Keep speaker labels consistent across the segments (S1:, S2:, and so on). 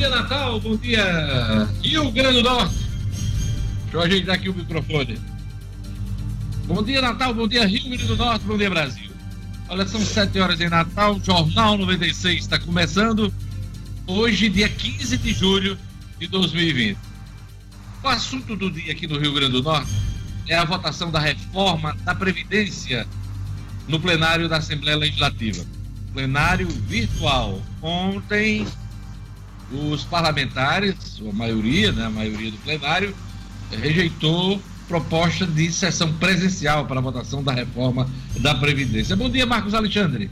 S1: dia, Natal. Bom dia, Rio Grande do Norte. Deixa eu ajeitar aqui o microfone. Bom dia, Natal. Bom dia, Rio Grande do Norte. Bom dia, Brasil. Olha, são 7 horas em Natal. Jornal 96 está começando. Hoje, dia 15 de julho de 2020. O assunto do dia aqui no Rio Grande do Norte é a votação da reforma da Previdência no plenário da Assembleia Legislativa. Plenário virtual. Ontem, os parlamentares, a maioria, né, a maioria do plenário, rejeitou proposta de sessão presencial para a votação da reforma da Previdência. Bom dia, Marcos Alexandre.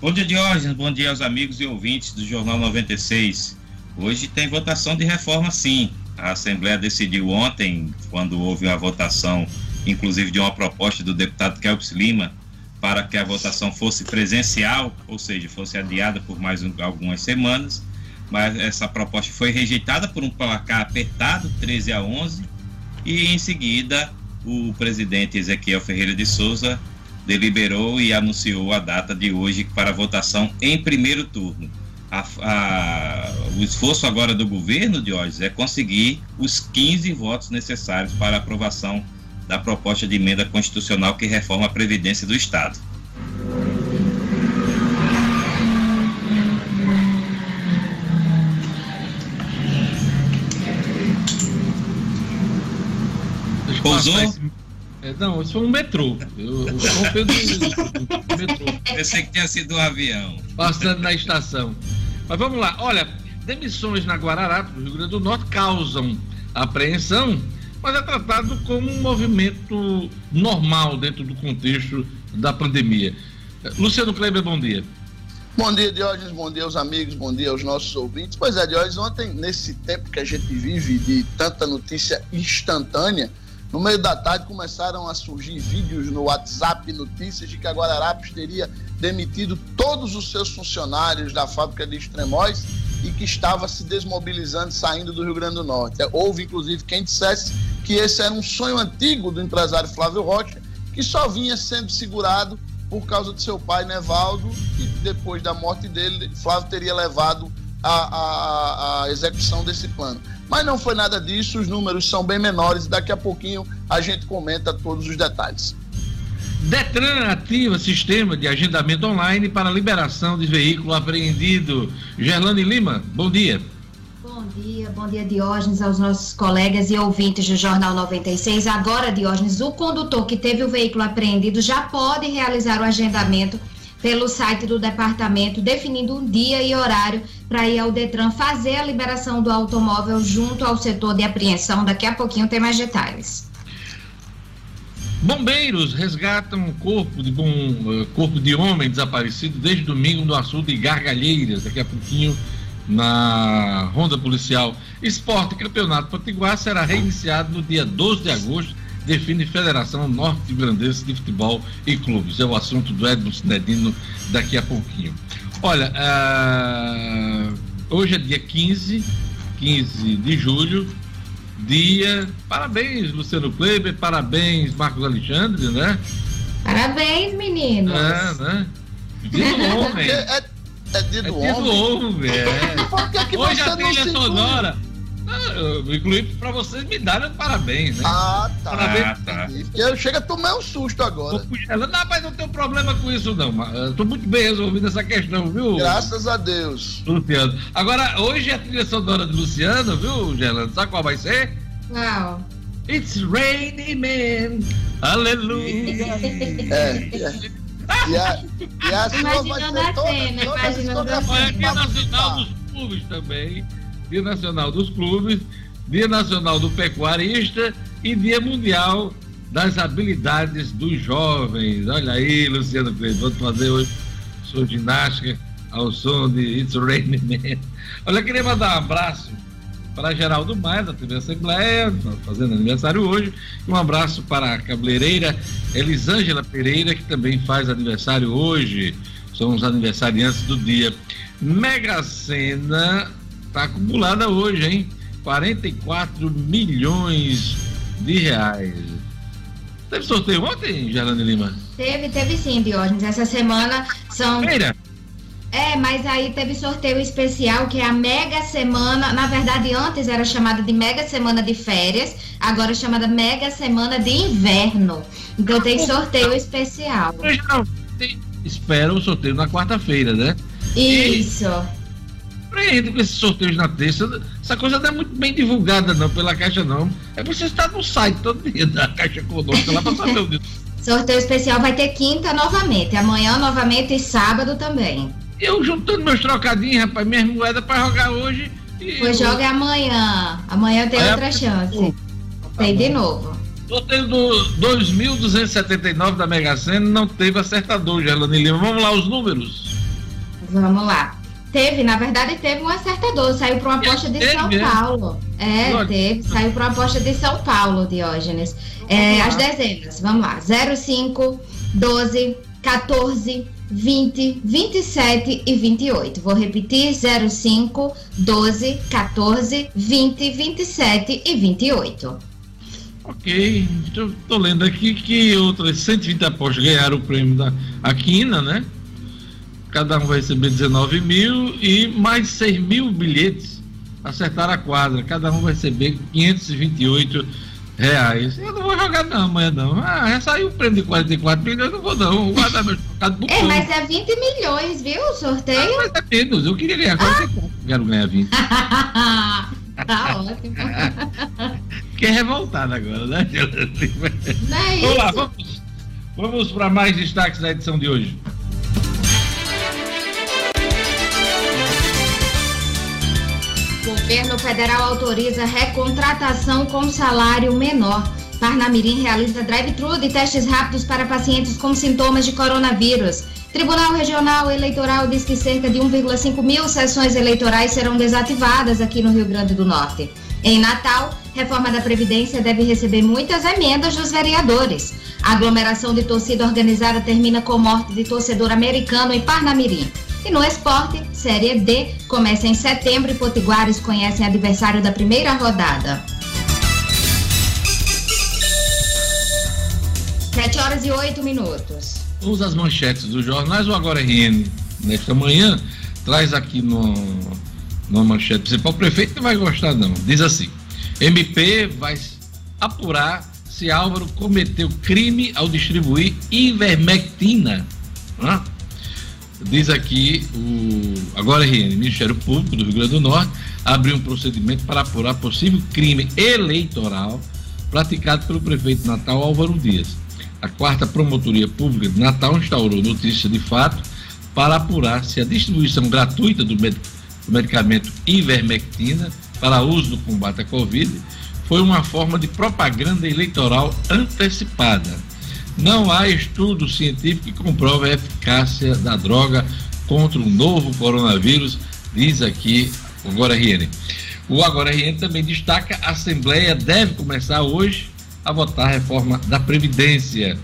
S2: Bom dia, Diógenes. Bom dia aos amigos e ouvintes do Jornal 96. Hoje tem votação de reforma, sim. A Assembleia decidiu ontem, quando houve a votação, inclusive de uma proposta do deputado Kelps Lima, para que a votação fosse presencial, ou seja, fosse adiada por mais um, algumas semanas mas essa proposta foi rejeitada por um placar apertado, 13 a 11, e em seguida o presidente Ezequiel Ferreira de Souza deliberou e anunciou a data de hoje para votação em primeiro turno. A, a, o esforço agora do governo, de hoje é conseguir os 15 votos necessários para aprovação da proposta de emenda constitucional que reforma a Previdência do Estado.
S1: Pousou? É, não, isso foi um metrô. Eu, eu do,
S2: metrô. Pensei que tinha sido um avião.
S1: Passando na estação. Mas vamos lá. Olha, demissões na Guararapes, no Rio Grande do Norte, causam apreensão, mas é tratado como um movimento normal dentro do contexto da pandemia. Luciano Kleber, bom dia.
S3: Bom dia, Diógenes, bom dia aos amigos, bom dia aos nossos ouvintes. Pois é, Diógenes, ontem, nesse tempo que a gente vive de tanta notícia instantânea, no meio da tarde começaram a surgir vídeos no WhatsApp, notícias de que a Guararapes teria demitido todos os seus funcionários da fábrica de Extremóis e que estava se desmobilizando, saindo do Rio Grande do Norte. Houve, inclusive, quem dissesse que esse era um sonho antigo do empresário Flávio Rocha, que só vinha sendo segurado por causa de seu pai, Nevaldo, e depois da morte dele, Flávio teria levado a, a, a execução desse plano. Mas não foi nada disso, os números são bem menores e daqui a pouquinho a gente comenta todos os detalhes.
S1: Detran ativa sistema de agendamento online para liberação de veículo apreendido. Gerlane Lima, bom dia.
S4: Bom dia, bom dia Diógenes, aos nossos colegas e ouvintes do Jornal 96. Agora, Diógenes, o condutor que teve o veículo apreendido já pode realizar o agendamento pelo site do departamento, definindo um dia e horário para ir ao Detran fazer a liberação do automóvel junto ao setor de apreensão. Daqui a pouquinho tem mais detalhes.
S1: Bombeiros resgatam um corpo de, bom, uh, corpo de homem desaparecido desde domingo no açude de Gargalheiras. Daqui a pouquinho na ronda policial. Esporte Campeonato Potiguar será reiniciado no dia 12 de agosto define Federação Norte Grandense de Futebol e Clubes. É o assunto do Edmo Cinedino daqui a pouquinho. Olha, uh, hoje é dia 15, 15 de julho, dia. Parabéns, Luciano Kleber, parabéns, Marcos Alexandre, né?
S4: Parabéns, meninos. É, né?
S1: Dia do homem. É, é, é dia do é homem. Dia do homem, é. Hoje a trilha sonora. Incluí para vocês me darem parabéns, né?
S3: Ah, tá. Parabéns. Ah, tá. Eu chego a tomar um susto agora.
S1: Ela, não, mas não tenho problema com isso, não. Estou muito bem resolvido essa questão, viu?
S3: Graças a Deus.
S1: Luciano. Agora, hoje é a trilha sonora de Luciano, viu, Gelando? Sabe qual vai ser?
S4: Qual?
S1: It's raining man. Aleluia.
S3: é. é. E a, e a sua vai ser toda, cena, toda,
S1: toda, toda, Olha, aqui é nacional dos clubes também. Dia Nacional dos Clubes, Dia Nacional do Pecuarista e Dia Mundial das Habilidades dos Jovens. Olha aí, Luciano Pedro, vou fazer hoje sua ginástica ao som de It's Raining Man. Olha, eu queria mandar um abraço para Geraldo Maia, da TV Assembleia, tá fazendo aniversário hoje, e um abraço para a cabeleireira Elisângela Pereira, que também faz aniversário hoje. São os aniversariantes do dia. Mega Sena Está acumulada hoje, hein? 44 milhões de reais. Teve sorteio ontem, Gerlane Lima?
S4: Teve, teve sim, Diógenes. Essa semana são.
S1: Feira?
S4: É, mas aí teve sorteio especial que é a Mega Semana. Na verdade, antes era chamada de Mega Semana de Férias, agora é chamada Mega Semana de Inverno. Então tem sorteio especial.
S1: Espera o sorteio na quarta-feira, né?
S4: Isso.
S1: Surpreende com esses sorteios na terça. Essa coisa não é muito bem divulgada, não, pela Caixa, não. É você estar no site todo dia da Caixa Econômica lá para saber o
S4: Sorteio especial vai ter quinta novamente, amanhã novamente e sábado também.
S1: Eu juntando meus trocadinhos, rapaz, minhas moedas para jogar hoje.
S4: Pois eu... joga amanhã. Amanhã tem outra chance. Tem de novo.
S1: Sorteio do 2.279 da Mega Sena não teve acertador, Gelane Lima. Vamos lá, os números.
S4: Vamos lá. Teve, na verdade, teve um acertador. Saiu para uma aposta de teve, São é? Paulo. É, Olha. teve. Saiu para uma aposta de São Paulo, Diógenes. É, as dezenas, vamos lá. 05, 12, 14, 20, 27 e 28. Vou repetir: 05, 12, 14, 20, 27 e 28.
S1: Ok, estou lendo aqui que outras 120 apostas ganharam o prêmio da Aquina, né? Cada um vai receber 19 mil e mais 6 mil bilhetes acertaram a quadra. Cada um vai receber 528 reais. Eu não vou jogar não amanhã não. Ah, já saiu o prêmio de 44 milhões, eu não vou não. Vou guardar meus trocados
S4: É, mas é 20 milhões, viu, o sorteio? Ah, mas
S1: é menos, eu queria ganhar 44, ah. quero ganhar 20.
S4: tá ótimo.
S1: Fiquei revoltado agora, né?
S4: Não é
S1: vamos lá, vamos, vamos para mais destaques da edição de hoje.
S4: Governo federal autoriza recontratação com salário menor. Parnamirim realiza drive-thru de testes rápidos para pacientes com sintomas de coronavírus. Tribunal Regional Eleitoral diz que cerca de 1,5 mil sessões eleitorais serão desativadas aqui no Rio Grande do Norte. Em Natal, reforma da Previdência deve receber muitas emendas dos vereadores. A aglomeração de torcida organizada termina com morte de torcedor americano em Parnamirim. E no esporte, Série D começa em setembro e Potiguares conhecem adversário da primeira rodada. 7 horas e 8 minutos.
S1: Vamos às manchetes dos jornais. O Agora RN, nesta manhã, traz aqui no, no manchete principal. O prefeito não vai gostar, não. Diz assim: MP vai apurar se Álvaro cometeu crime ao distribuir ivermectina. Hã? Diz aqui o agora RN, Ministério Público do Rio Grande do Norte abriu um procedimento para apurar possível crime eleitoral praticado pelo prefeito Natal Álvaro Dias. A quarta Promotoria Pública de Natal instaurou notícia de fato para apurar se a distribuição gratuita do, med do medicamento ivermectina para uso no combate à Covid foi uma forma de propaganda eleitoral antecipada não há estudo científico que comprove a eficácia da droga contra o novo coronavírus, diz aqui o Agora RN. O Agora RN também destaca a Assembleia deve começar hoje a votar a reforma da Previdência.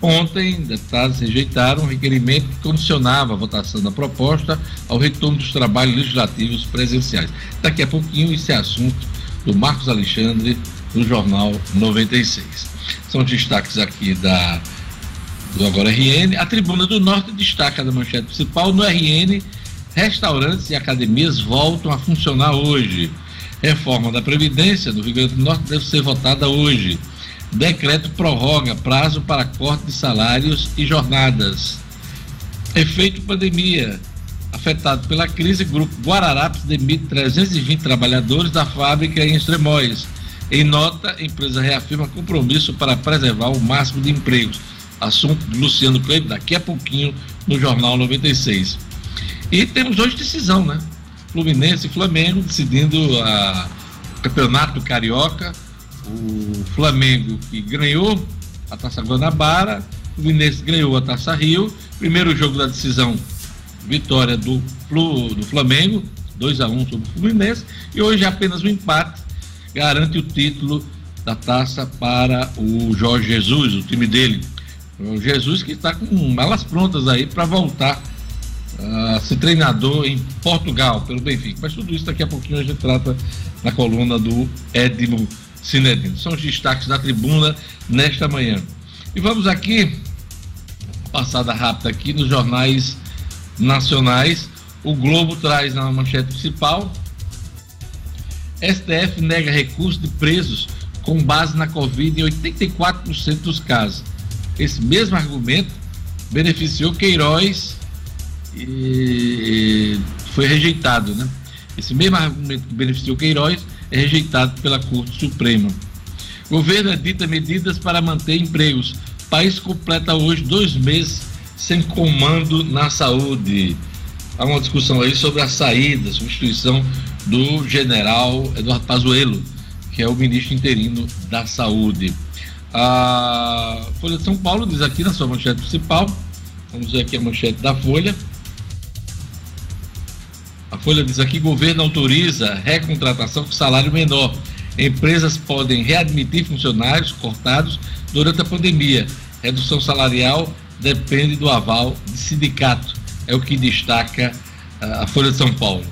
S1: Ontem, deputados rejeitaram um requerimento que condicionava a votação da proposta ao retorno dos trabalhos legislativos presenciais. Daqui a pouquinho, esse é assunto do Marcos Alexandre, do Jornal 96 são destaques aqui da do Agora RN. A Tribuna do Norte destaca da manchete principal no RN. Restaurantes e academias voltam a funcionar hoje. Reforma da Previdência do Rio Grande do Norte deve ser votada hoje. Decreto prorroga prazo para corte de salários e jornadas. Efeito pandemia. Afetado pela crise, Grupo Guararapes demite 320 trabalhadores da fábrica em Extremóis. Em nota, a empresa reafirma compromisso para preservar o máximo de empregos. Assunto de Luciano Cleide daqui a pouquinho no Jornal 96. E temos hoje decisão, né? Fluminense e Flamengo decidindo a, campeonato carioca. O Flamengo que ganhou a Taça Guanabara, o Fluminense ganhou a Taça Rio. Primeiro jogo da decisão, vitória do, do Flamengo, 2 a 1 sobre o Fluminense. E hoje apenas o um empate garante o título da taça para o Jorge Jesus, o time dele. O Jesus que está com malas prontas aí para voltar a ser treinador em Portugal, pelo Benfica. Mas tudo isso daqui a pouquinho a gente trata na coluna do Edmo Cinedino. São os destaques da tribuna nesta manhã. E vamos aqui, passada rápida aqui nos jornais nacionais. O Globo traz na manchete principal: STF nega recurso de presos com base na Covid em 84% dos casos. Esse mesmo argumento beneficiou Queiroz e foi rejeitado, né? Esse mesmo argumento que beneficiou Queiroz é rejeitado pela Corte Suprema. Governo edita medidas para manter empregos. O país completa hoje dois meses sem comando na saúde. Há uma discussão aí sobre a saída, a substituição do general Eduardo Pazuello, que é o ministro interino da Saúde. A Folha de São Paulo diz aqui na sua manchete principal, vamos ver aqui a manchete da Folha. A Folha diz aqui: governo autoriza recontratação com salário menor. Empresas podem readmitir funcionários cortados durante a pandemia. Redução salarial depende do aval de sindicato. É o que destaca a Folha de São Paulo.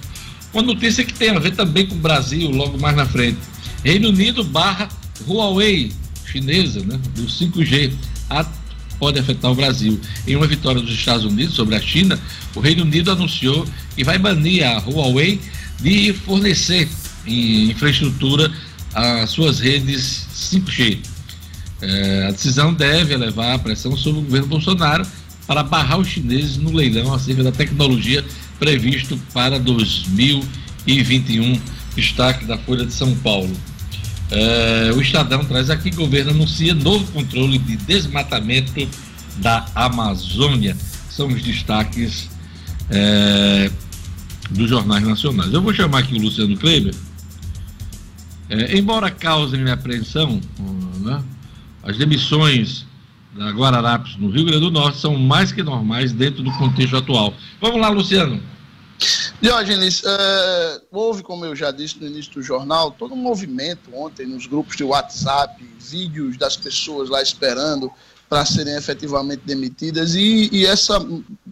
S1: Uma notícia que tem a ver também com o Brasil, logo mais na frente. Reino Unido barra Huawei, chinesa, né, do 5G, pode afetar o Brasil. Em uma vitória dos Estados Unidos sobre a China, o Reino Unido anunciou que vai banir a Huawei de fornecer infraestrutura às suas redes 5G. É, a decisão deve elevar a pressão sobre o governo Bolsonaro para barrar os chineses no leilão acerca da tecnologia previsto para 2021. Destaque da Folha de São Paulo. É, o Estadão traz aqui: governo anuncia novo controle de desmatamento da Amazônia. São os destaques é, dos jornais nacionais. Eu vou chamar aqui o Luciano Kleber. É, embora causem apreensão, né, as demissões da Guararapes no Rio Grande do Norte são mais que normais dentro do contexto atual. Vamos lá, Luciano.
S3: Diógenes, é, houve, como eu já disse no início do jornal, todo um movimento ontem nos grupos de WhatsApp, vídeos das pessoas lá esperando para serem efetivamente demitidas e, e essa,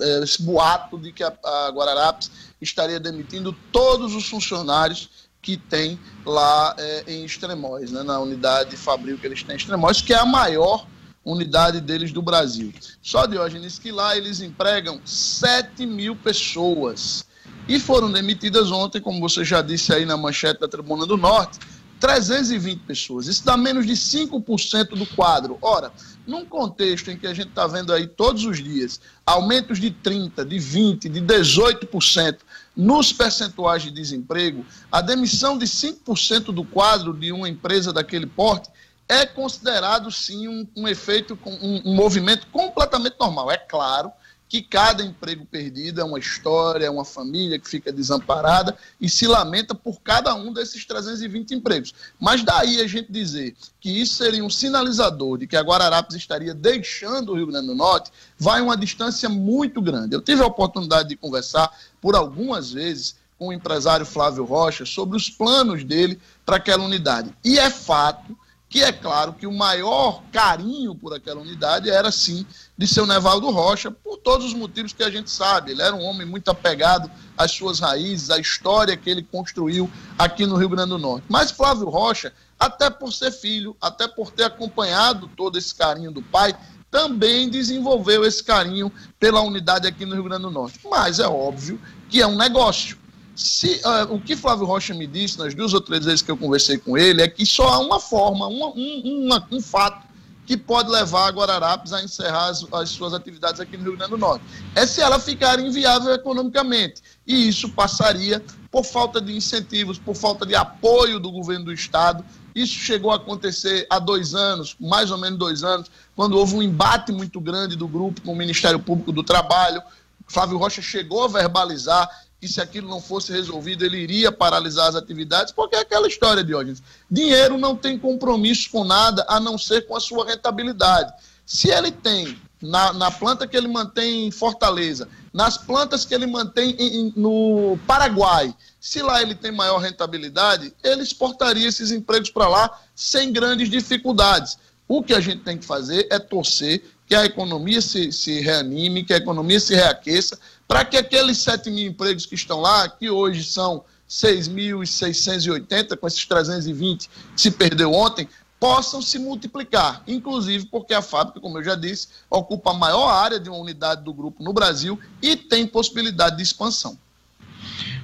S3: é, esse boato de que a, a Guararapes estaria demitindo todos os funcionários que tem lá é, em Extremóis, né, na unidade Fabril que eles têm em Extremóis, que é a maior unidade deles do Brasil. Só, Diógenes, que lá eles empregam 7 mil pessoas e foram demitidas ontem, como você já disse aí na manchete da Tribuna do Norte, 320 pessoas. Isso dá menos de 5% do quadro. Ora, num contexto em que a gente está vendo aí todos os dias aumentos de 30%, de 20%, de 18% nos percentuais de desemprego, a demissão de 5% do quadro de uma empresa daquele porte é considerado sim um, um efeito, um, um movimento completamente normal. É claro que cada emprego perdido é uma história, é uma família que fica desamparada e se lamenta por cada um desses 320 empregos. Mas daí a gente dizer que isso seria um sinalizador de que a Guararapes estaria deixando o Rio Grande do Norte, vai uma distância muito grande. Eu tive a oportunidade de conversar por algumas vezes com o empresário Flávio Rocha sobre os planos dele para aquela unidade. E é fato que é claro que o maior carinho por aquela unidade era sim de seu Nevaldo Rocha, por todos os motivos que a gente sabe. Ele era um homem muito apegado às suas raízes, à história que ele construiu aqui no Rio Grande do Norte. Mas Flávio Rocha, até por ser filho, até por ter acompanhado todo esse carinho do pai, também desenvolveu esse carinho pela unidade aqui no Rio Grande do Norte. Mas é óbvio que é um negócio. Se, uh, o que Flávio Rocha me disse nas duas ou três vezes que eu conversei com ele é que só há uma forma, uma, um, uma, um fato que pode levar a Guararapes a encerrar as, as, suas atividades aqui no Rio Grande do Norte. É se ela ficar inviável economicamente. E isso passaria por falta de incentivos, por falta de apoio do governo do Estado. Isso chegou a acontecer há dois anos, mais ou menos dois anos, quando houve um embate muito grande do grupo com o Ministério Público do Trabalho. Flávio Rocha chegou a verbalizar que se aquilo não fosse resolvido, ele iria paralisar as atividades, porque é aquela história de hoje. Dinheiro não tem compromisso com nada a não ser com a sua rentabilidade. Se ele tem na, na planta que ele mantém em Fortaleza, nas plantas que ele mantém em, no Paraguai, se lá ele tem maior rentabilidade, ele exportaria esses empregos para lá sem grandes dificuldades. O que a gente tem que fazer é torcer que a economia se, se reanime, que a economia se reaqueça para que aqueles 7 mil empregos que estão lá, que hoje são 6.680, com esses 320 que se perdeu ontem, possam se multiplicar, inclusive porque a fábrica, como eu já disse, ocupa a maior área de uma unidade do grupo no Brasil e tem possibilidade de expansão.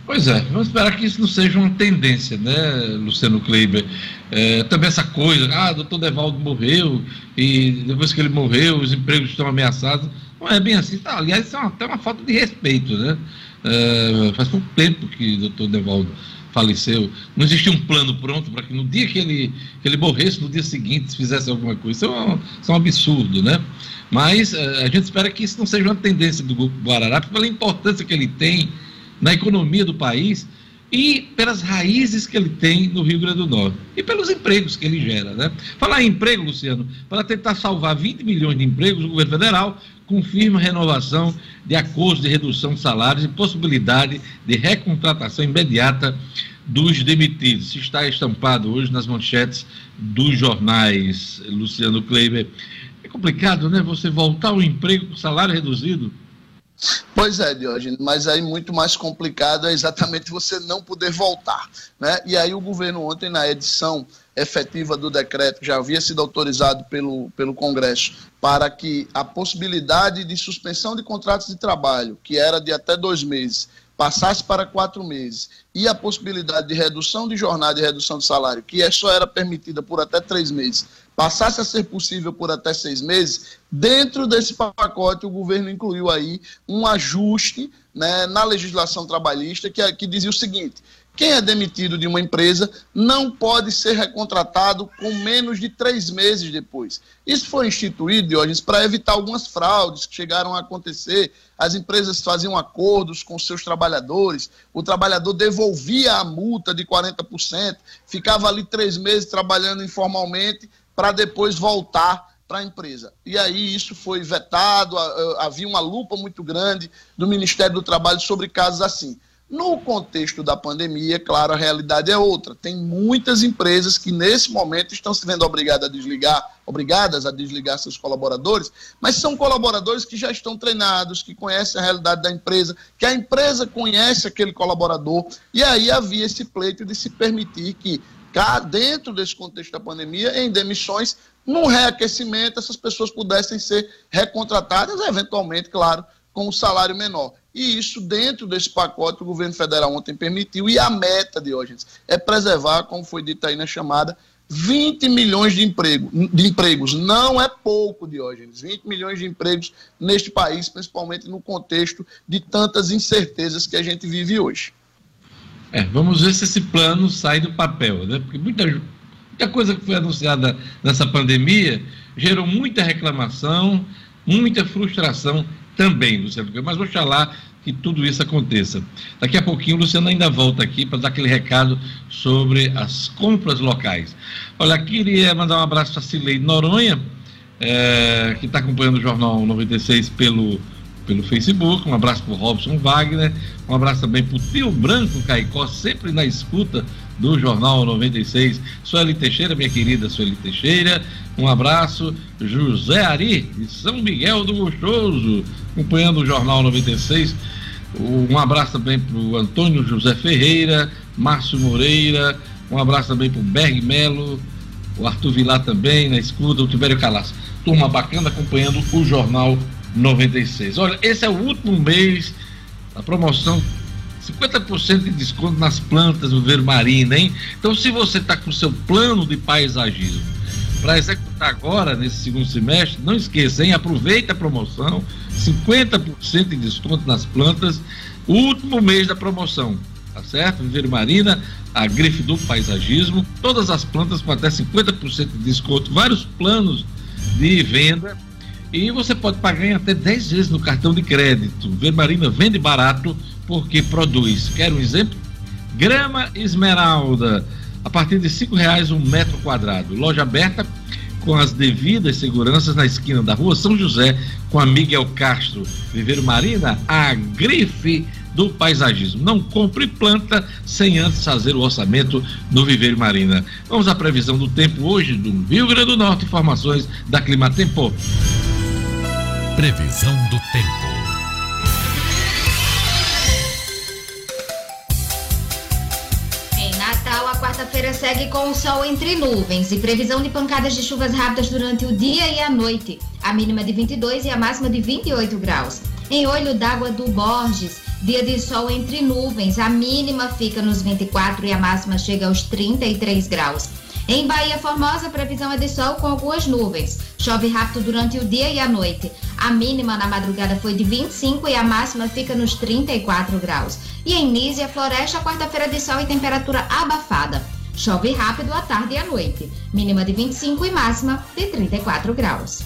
S1: Pois é, vamos esperar que isso não seja uma tendência, né, Luciano Kleiber? É, também essa coisa, ah, doutor Devaldo morreu e depois que ele morreu os empregos estão ameaçados. Não é bem assim. Tá, aliás, isso é até uma falta de respeito, né? É, faz pouco tempo que o doutor Devaldo faleceu. Não existia um plano pronto para que no dia que ele, que ele morresse, no dia seguinte, fizesse alguma coisa. Isso é um, isso é um absurdo, né? Mas é, a gente espera que isso não seja uma tendência do Grupo Guararapes, pela importância que ele tem na economia do país e pelas raízes que ele tem no Rio Grande do Norte e pelos empregos que ele gera. Né? Falar em emprego, Luciano, para tentar salvar 20 milhões de empregos, o governo federal confirma renovação de acordos de redução de salários e possibilidade de recontratação imediata dos demitidos. Isso está estampado hoje nas manchetes dos jornais, Luciano Kleiber. É complicado, né? Você voltar ao emprego com salário reduzido.
S3: Pois é, Diógenes, mas aí muito mais complicado é exatamente você não poder voltar. Né? E aí o governo ontem, na edição efetiva do decreto, já havia sido autorizado pelo, pelo Congresso, para que a possibilidade de suspensão de contratos de trabalho, que era de até dois meses, passasse para quatro meses, e a possibilidade de redução de jornada e redução de salário, que só era permitida por até três meses, passasse a ser possível por até seis meses, dentro desse pacote o governo incluiu aí um ajuste né, na legislação trabalhista que, que dizia o seguinte: quem é demitido de uma empresa não pode ser recontratado com menos de três meses depois. Isso foi instituído, Diógenes, para evitar algumas fraudes que chegaram a acontecer. As empresas faziam acordos com seus trabalhadores, o trabalhador devolvia a multa de 40%, ficava ali três meses trabalhando informalmente para depois voltar para a empresa. E aí isso foi vetado, havia uma lupa muito grande do Ministério do Trabalho sobre casos assim. No contexto da pandemia, claro, a realidade é outra. Tem muitas empresas que nesse momento estão se vendo obrigadas a desligar, obrigadas a desligar seus colaboradores, mas são colaboradores que já estão treinados, que conhecem a realidade da empresa, que a empresa conhece aquele colaborador, e aí havia esse pleito de se permitir que cá dentro desse contexto da pandemia, em demissões, num reaquecimento, essas pessoas pudessem ser recontratadas, eventualmente, claro, com um salário menor. E isso, dentro desse pacote, o governo federal ontem permitiu, e a meta, Diógenes, é preservar, como foi dito aí na chamada, 20 milhões de, emprego, de empregos. Não é pouco, Diógenes. 20 milhões de empregos neste país, principalmente no contexto de tantas incertezas que a gente vive hoje.
S1: É, vamos ver se esse plano sai do papel, né? Porque muita, muita coisa que foi anunciada nessa pandemia gerou muita reclamação, muita frustração também, Luciano. Mas oxalá que tudo isso aconteça. Daqui a pouquinho o Luciano ainda volta aqui para dar aquele recado sobre as compras locais. Olha, queria mandar um abraço para Cilei Noronha, é, que está acompanhando o Jornal 96 pelo pelo Facebook. Um abraço para o Robson Wagner. Um abraço também para o Tio Branco Caicó, sempre na escuta do Jornal 96. Sueli Teixeira, minha querida Sueli Teixeira. Um abraço. José Ari, de São Miguel do Gostoso, acompanhando o Jornal 96. Um abraço também para o Antônio José Ferreira, Márcio Moreira. Um abraço também para o Berg Melo, o Arthur Vilar também na escuta, o Tibério Calaço. Turma bacana acompanhando o Jornal 96. Olha, esse é o último mês da promoção. 50% de desconto nas plantas do Vermarina, hein? Então, se você está com seu plano de paisagismo para executar agora, nesse segundo semestre, não esqueça, hein? Aproveita a promoção, 50% de desconto nas plantas, último mês da promoção, tá certo? Viveiro Marina, a grife do paisagismo, todas as plantas com até 50% de desconto, vários planos de venda e você pode pagar em até 10 vezes no cartão de crédito. Vermarina vende barato porque produz. Quer um exemplo? Grama Esmeralda, a partir de R$ reais um metro quadrado. Loja aberta com as devidas seguranças na esquina da rua São José, com a Miguel Castro. Viveiro Marina, a grife do paisagismo. Não compre planta sem antes fazer o orçamento no Viveiro Marina. Vamos à previsão do tempo hoje do Rio Grande do Norte. Informações da Clima Tempo.
S5: Previsão do tempo.
S4: Em Natal, a quarta-feira segue com o sol entre nuvens e previsão de pancadas de chuvas rápidas durante o dia e a noite. A mínima de 22 e a máxima de 28 graus. Em Olho d'Água do Borges, dia de sol entre nuvens, a mínima fica nos 24 e a máxima chega aos 33 graus. Em Bahia Formosa, a previsão é de sol com algumas nuvens. Chove rápido durante o dia e a noite. A mínima na madrugada foi de 25 e a máxima fica nos 34 graus. E em Nízia, Floresta, quarta-feira de sol e temperatura abafada. Chove rápido à tarde e à noite. Mínima de 25 e máxima de 34 graus.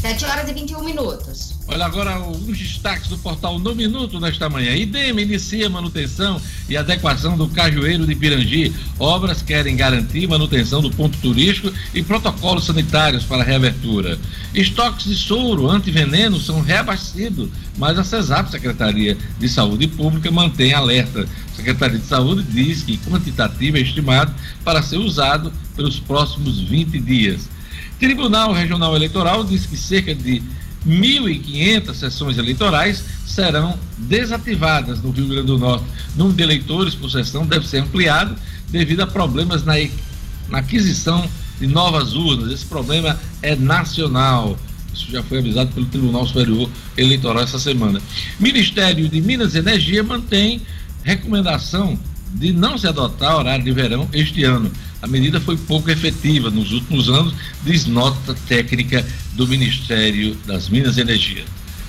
S4: 7 horas e 21 minutos.
S1: Olha agora alguns destaques do portal No Minuto nesta manhã. IDEM inicia manutenção e adequação do Cajueiro de Pirangi. Obras querem garantir manutenção do ponto turístico e protocolos sanitários para reabertura. Estoques de soro antiveneno são reabastecidos, mas a CESAP, Secretaria de Saúde Pública, mantém alerta. Secretaria de Saúde diz que quantitativo é estimado para ser usado pelos próximos 20 dias. Tribunal Regional Eleitoral diz que cerca de 1.500 sessões eleitorais serão desativadas no Rio Grande do Norte. O número de eleitores por sessão deve ser ampliado devido a problemas na, na aquisição de novas urnas. Esse problema é nacional. Isso já foi avisado pelo Tribunal Superior Eleitoral essa semana. Ministério de Minas e Energia mantém recomendação de não se adotar horário de verão este ano. A medida foi pouco efetiva nos últimos anos, diz nota técnica do Ministério das Minas e Energia.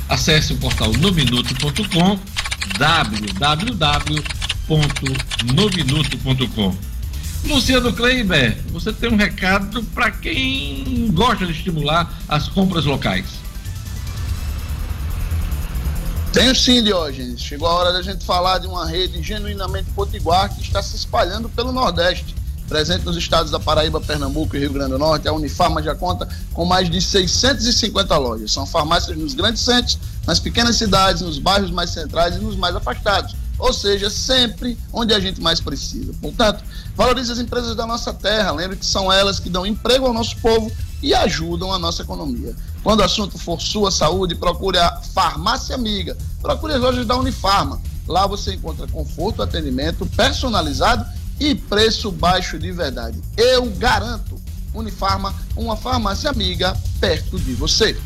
S1: Acesse o portal nominuto.com, www.nominuto.com. Luciano Kleiber, você tem um recado para quem gosta de estimular as compras locais.
S3: Tenho sim, Diógenes. Chegou a hora da gente falar de uma rede genuinamente potiguar que está se espalhando pelo Nordeste. Presente nos estados da Paraíba, Pernambuco e Rio Grande do Norte, a Unifarma já conta com mais de 650 lojas. São farmácias nos grandes centros, nas pequenas cidades, nos bairros mais centrais e nos mais afastados. Ou seja, sempre onde a gente mais precisa. Portanto, valorize as empresas da nossa terra. Lembre que são elas que dão emprego ao nosso povo e ajudam a nossa economia. Quando o assunto for sua saúde, procure a Farmácia Amiga. Procure as lojas da Unifarma. Lá você encontra conforto, atendimento personalizado e preço baixo de verdade. Eu garanto. Unifarma, uma farmácia amiga perto de você.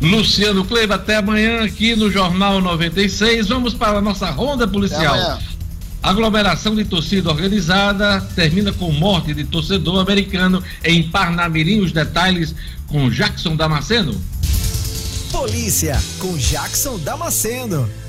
S1: Luciano Kleiva, até amanhã aqui no Jornal 96. Vamos para a nossa ronda policial. Aglomeração de torcida organizada termina com morte de torcedor americano em Parnamirim. Os detalhes com Jackson Damasceno.
S5: Polícia com Jackson Damasceno.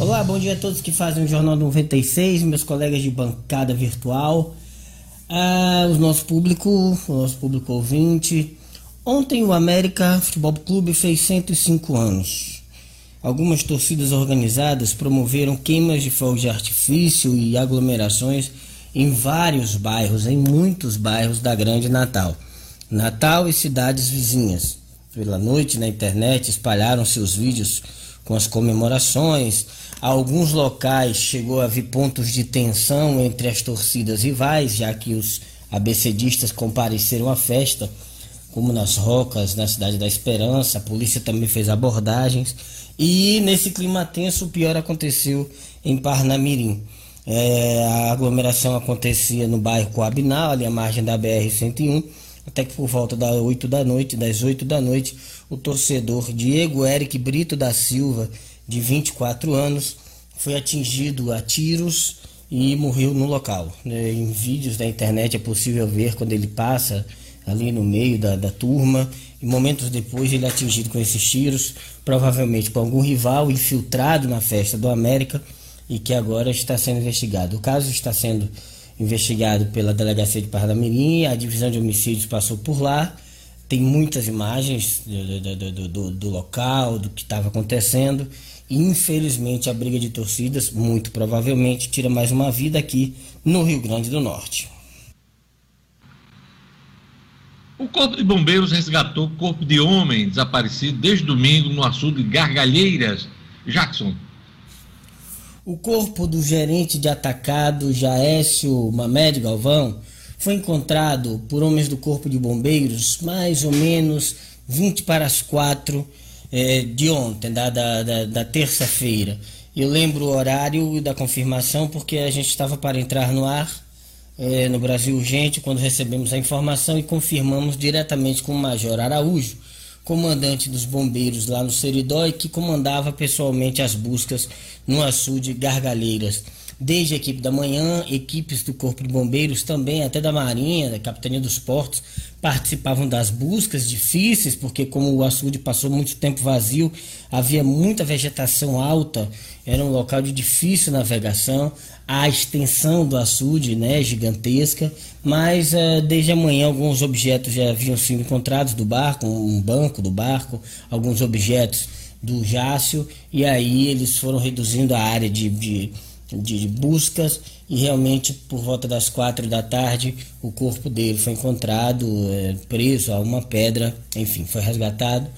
S6: Olá, bom dia a todos que fazem o Jornal 96, meus colegas de bancada virtual, ah, o nosso público, o nosso público ouvinte. Ontem o América Futebol Clube fez 105 anos. Algumas torcidas organizadas promoveram queimas de fogos de artifício e aglomerações em vários bairros, em muitos bairros da Grande Natal. Natal e cidades vizinhas. Pela noite na internet espalharam-se os vídeos com as comemorações, Alguns locais chegou a haver pontos de tensão entre as torcidas rivais, já que os abecedistas compareceram à festa, como nas Rocas, na Cidade da Esperança. A polícia também fez abordagens. E nesse clima tenso, o pior aconteceu em Parnamirim. É, a aglomeração acontecia no bairro Coabinal, ali à margem da BR-101, até que por volta das 8 da noite, das 8 da noite, o torcedor Diego Eric Brito da Silva de 24 anos, foi atingido a tiros e morreu no local. Né? Em vídeos da internet é possível ver quando ele passa ali no meio da, da turma e momentos depois ele é atingido com esses tiros, provavelmente por algum rival infiltrado na festa do América e que agora está sendo investigado. O caso está sendo investigado pela delegacia de Parnamirim, a divisão de homicídios passou por lá, tem muitas imagens do, do, do, do local, do que estava acontecendo Infelizmente, a briga de torcidas, muito provavelmente, tira mais uma vida aqui no Rio Grande do Norte.
S1: O Corpo de Bombeiros resgatou corpo de homem desaparecido desde domingo no açude de Gargalheiras. Jackson.
S6: O corpo do gerente de atacado Jaécio Mamed Galvão foi encontrado por homens do Corpo de Bombeiros mais ou menos 20 para as 4 eh, de ontem, da, da, da, da terça-feira. Eu lembro o horário da confirmação porque a gente estava para entrar no ar eh, no Brasil Urgente quando recebemos a informação e confirmamos diretamente com o Major Araújo comandante dos bombeiros lá no Seridó e que comandava pessoalmente as buscas no açude Gargalheiras. Desde a equipe da manhã, equipes do Corpo de Bombeiros também, até da Marinha, da Capitania dos Portos, participavam das buscas difíceis, porque como o açude passou muito tempo vazio, havia muita vegetação alta, era um local de difícil navegação, a extensão do açude, né, gigantesca, mas uh, desde amanhã alguns objetos já haviam sido encontrados do barco, um banco do barco, alguns objetos do Jácio, e aí eles foram reduzindo a área de, de, de buscas e realmente por volta das quatro da tarde o corpo dele foi encontrado é, preso a uma pedra, enfim, foi resgatado.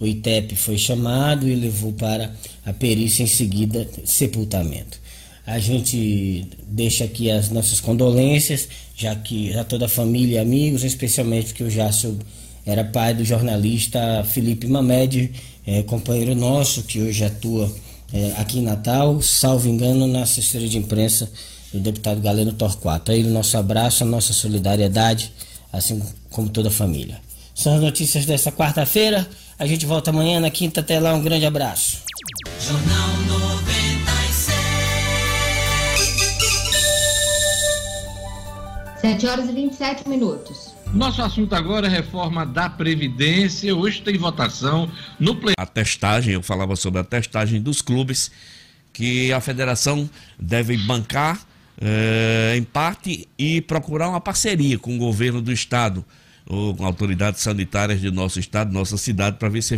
S6: O ITEP foi chamado e levou para a perícia em seguida sepultamento. A gente deixa aqui as nossas condolências, já que a toda a família e amigos, especialmente porque o Jácio era pai do jornalista Felipe Mamed, é, companheiro nosso que hoje atua é, aqui em Natal, salvo engano, na assessoria de imprensa do deputado Galeno Torquato. A ele nosso abraço, a nossa solidariedade, assim como toda a família. São as notícias desta quarta-feira. A gente volta amanhã na quinta. Até lá, um grande abraço. Jornal
S4: 7 horas e 27 minutos.
S1: Nosso assunto agora é reforma da Previdência. Hoje tem votação no plenário.
S7: A testagem, eu falava sobre a testagem dos clubes, que a federação deve bancar eh, em parte e procurar uma parceria com o governo do estado ou com autoridades sanitárias de nosso estado, nossa cidade, para ver se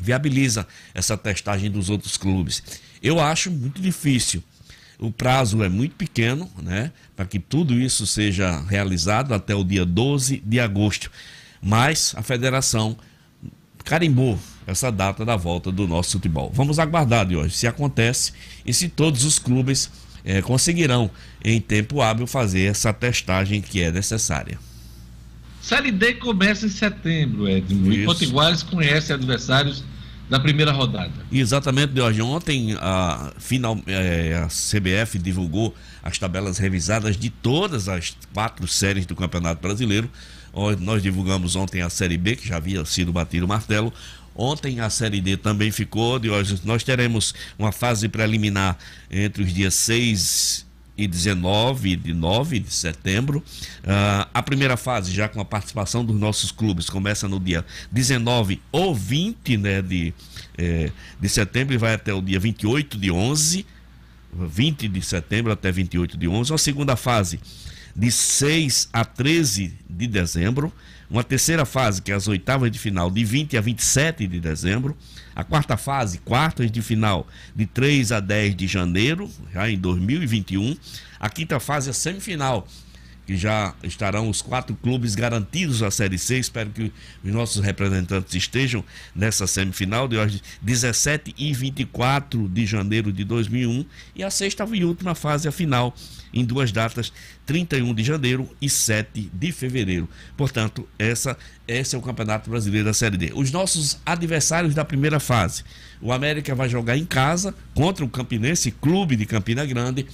S7: viabiliza essa testagem dos outros clubes. Eu acho muito difícil o prazo é muito pequeno, né, para que tudo isso seja realizado até o dia 12 de agosto. Mas a federação carimbou essa data da volta do nosso futebol. Vamos aguardar de hoje se acontece e se todos os clubes eh, conseguirão, em tempo hábil, fazer essa testagem que é necessária.
S1: Série D começa em setembro, Edmo. E Potiguares conhece adversários da primeira rodada.
S7: Exatamente, hoje. Ontem a, final, é, a CBF divulgou as tabelas revisadas de todas as quatro séries do Campeonato Brasileiro. Nós divulgamos ontem a Série B, que já havia sido batido o martelo. Ontem a Série D também ficou. Hoje nós teremos uma fase preliminar entre os dias 6 e 19 de 9 de setembro. Uh, a primeira fase, já com a participação dos nossos clubes, começa no dia 19 ou 20 né, de, eh, de setembro e vai até o dia 28 de 11. 20 de setembro até 28 de 11. Uma segunda fase, de 6 a 13 de dezembro. Uma terceira fase, que é as oitavas de final, de 20 a 27 de dezembro. A quarta fase, quartas de final, de 3 a 10 de janeiro, já em 2021. A quinta fase, a semifinal, que já estarão os quatro clubes garantidos à Série C. Espero que os nossos representantes estejam nessa semifinal de hoje, 17 e 24 de janeiro de 2001. E a sexta e última fase, a final, em duas datas, 31 de janeiro e 7 de fevereiro. Portanto, essa, esse é o Campeonato Brasileiro da Série D. Os nossos adversários da primeira fase. O América vai jogar em casa contra o Campinense Clube de Campina Grande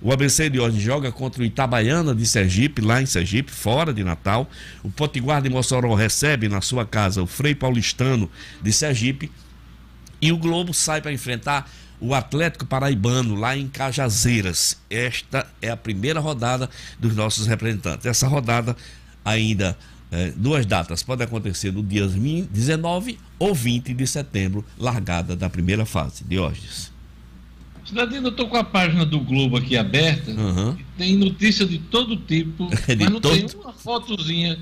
S7: o ABC de hoje joga contra o Itabaiana de Sergipe, lá em Sergipe, fora de Natal. O Potiguar de Mossoró recebe na sua casa o Frei Paulistano de Sergipe. E o Globo sai para enfrentar o Atlético Paraibano lá em Cajazeiras. Esta é a primeira rodada dos nossos representantes. Essa rodada ainda é, duas datas pode acontecer no dia 19 ou 20 de setembro, largada da primeira fase. Diógenes.
S1: Cidadino, eu tô com a página do Globo aqui aberta. Uhum. Tem notícia de todo tipo, de mas não todo... tem uma fotozinha,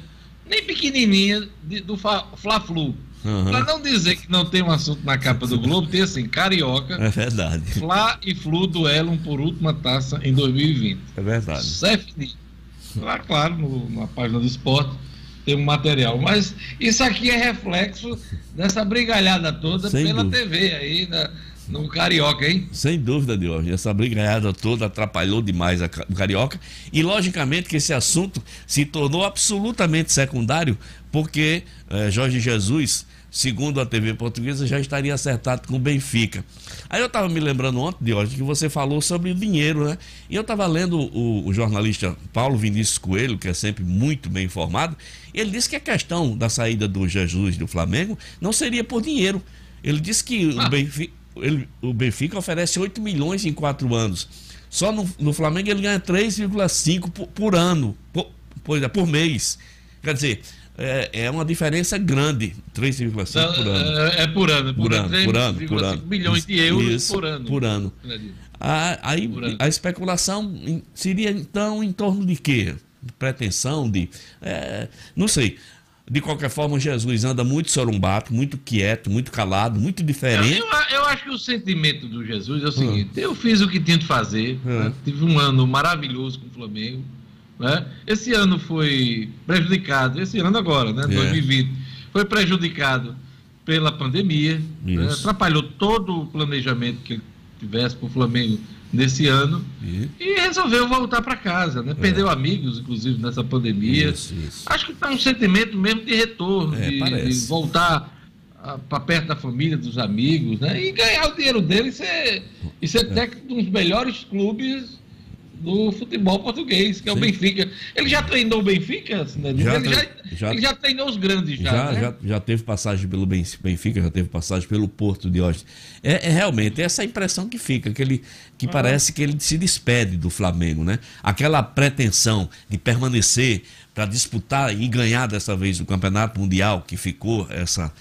S1: nem pequenininha, de, do Fla-Flu. Uhum. Para não dizer que não tem um assunto na capa do Globo, tem assim, Carioca.
S7: É verdade.
S1: Fla e Flu duelam por última taça em 2020.
S7: É verdade.
S1: CFD. Lá, claro, no, na página do esporte tem um material. Mas isso aqui é reflexo dessa brigalhada toda Sem pela dúvida. TV aí, da, no Carioca, hein?
S7: Sem dúvida, Diógenes. Essa brigaiada toda atrapalhou demais a, o Carioca. E, logicamente, que esse assunto se tornou absolutamente secundário, porque eh, Jorge Jesus, segundo a TV portuguesa, já estaria acertado com o Benfica. Aí eu estava me lembrando ontem, Diógenes, que você falou sobre o dinheiro, né? E eu estava lendo o, o jornalista Paulo Vinícius Coelho, que é sempre muito bem informado, e ele disse que a questão da saída do Jesus do Flamengo não seria por dinheiro. Ele disse que ah. o Benfica ele, o Benfica oferece 8 milhões em quatro anos. Só no, no Flamengo ele ganha 3,5 por, por, ano, por, por, é, por mês. Quer dizer, é, é uma diferença grande, 3,5 por ano.
S1: É, é, por ano, por, por ano, 3, por ano, por ano. milhões de euros Isso, por ano.
S7: Por ano. A, aí a especulação seria então em torno de quê? Pretensão de. É, não sei. De qualquer forma, Jesus anda muito sorumbato, muito quieto, muito calado, muito diferente.
S1: Eu, eu, eu acho que o sentimento do Jesus é o seguinte: hum. eu fiz o que tinha de fazer, hum. né? tive um ano maravilhoso com o Flamengo. Né? Esse ano foi prejudicado, esse ano agora, né? É. 2020, foi prejudicado pela pandemia, né? atrapalhou todo o planejamento que tivesse para o Flamengo nesse ano e, e resolveu voltar para casa, né? Perdeu é. amigos, inclusive, nessa pandemia. Isso, isso. Acho que está um sentimento mesmo de retorno, é, de, de, voltar para perto da família, dos amigos, né? E ganhar o dinheiro dele e ser, e ser é. técnico de um dos melhores clubes do futebol português, que é Sim. o Benfica. Ele já treinou o Benfica, né? já, ele, já, já, ele já treinou os grandes já.
S7: Já,
S1: né?
S7: já, já, teve passagem pelo Benfica, já teve passagem pelo Porto de hoje. É, é realmente essa impressão que fica, que, ele, que ah. parece que ele se despede do Flamengo, né? Aquela pretensão de permanecer para disputar e ganhar dessa vez o campeonato mundial que ficou essa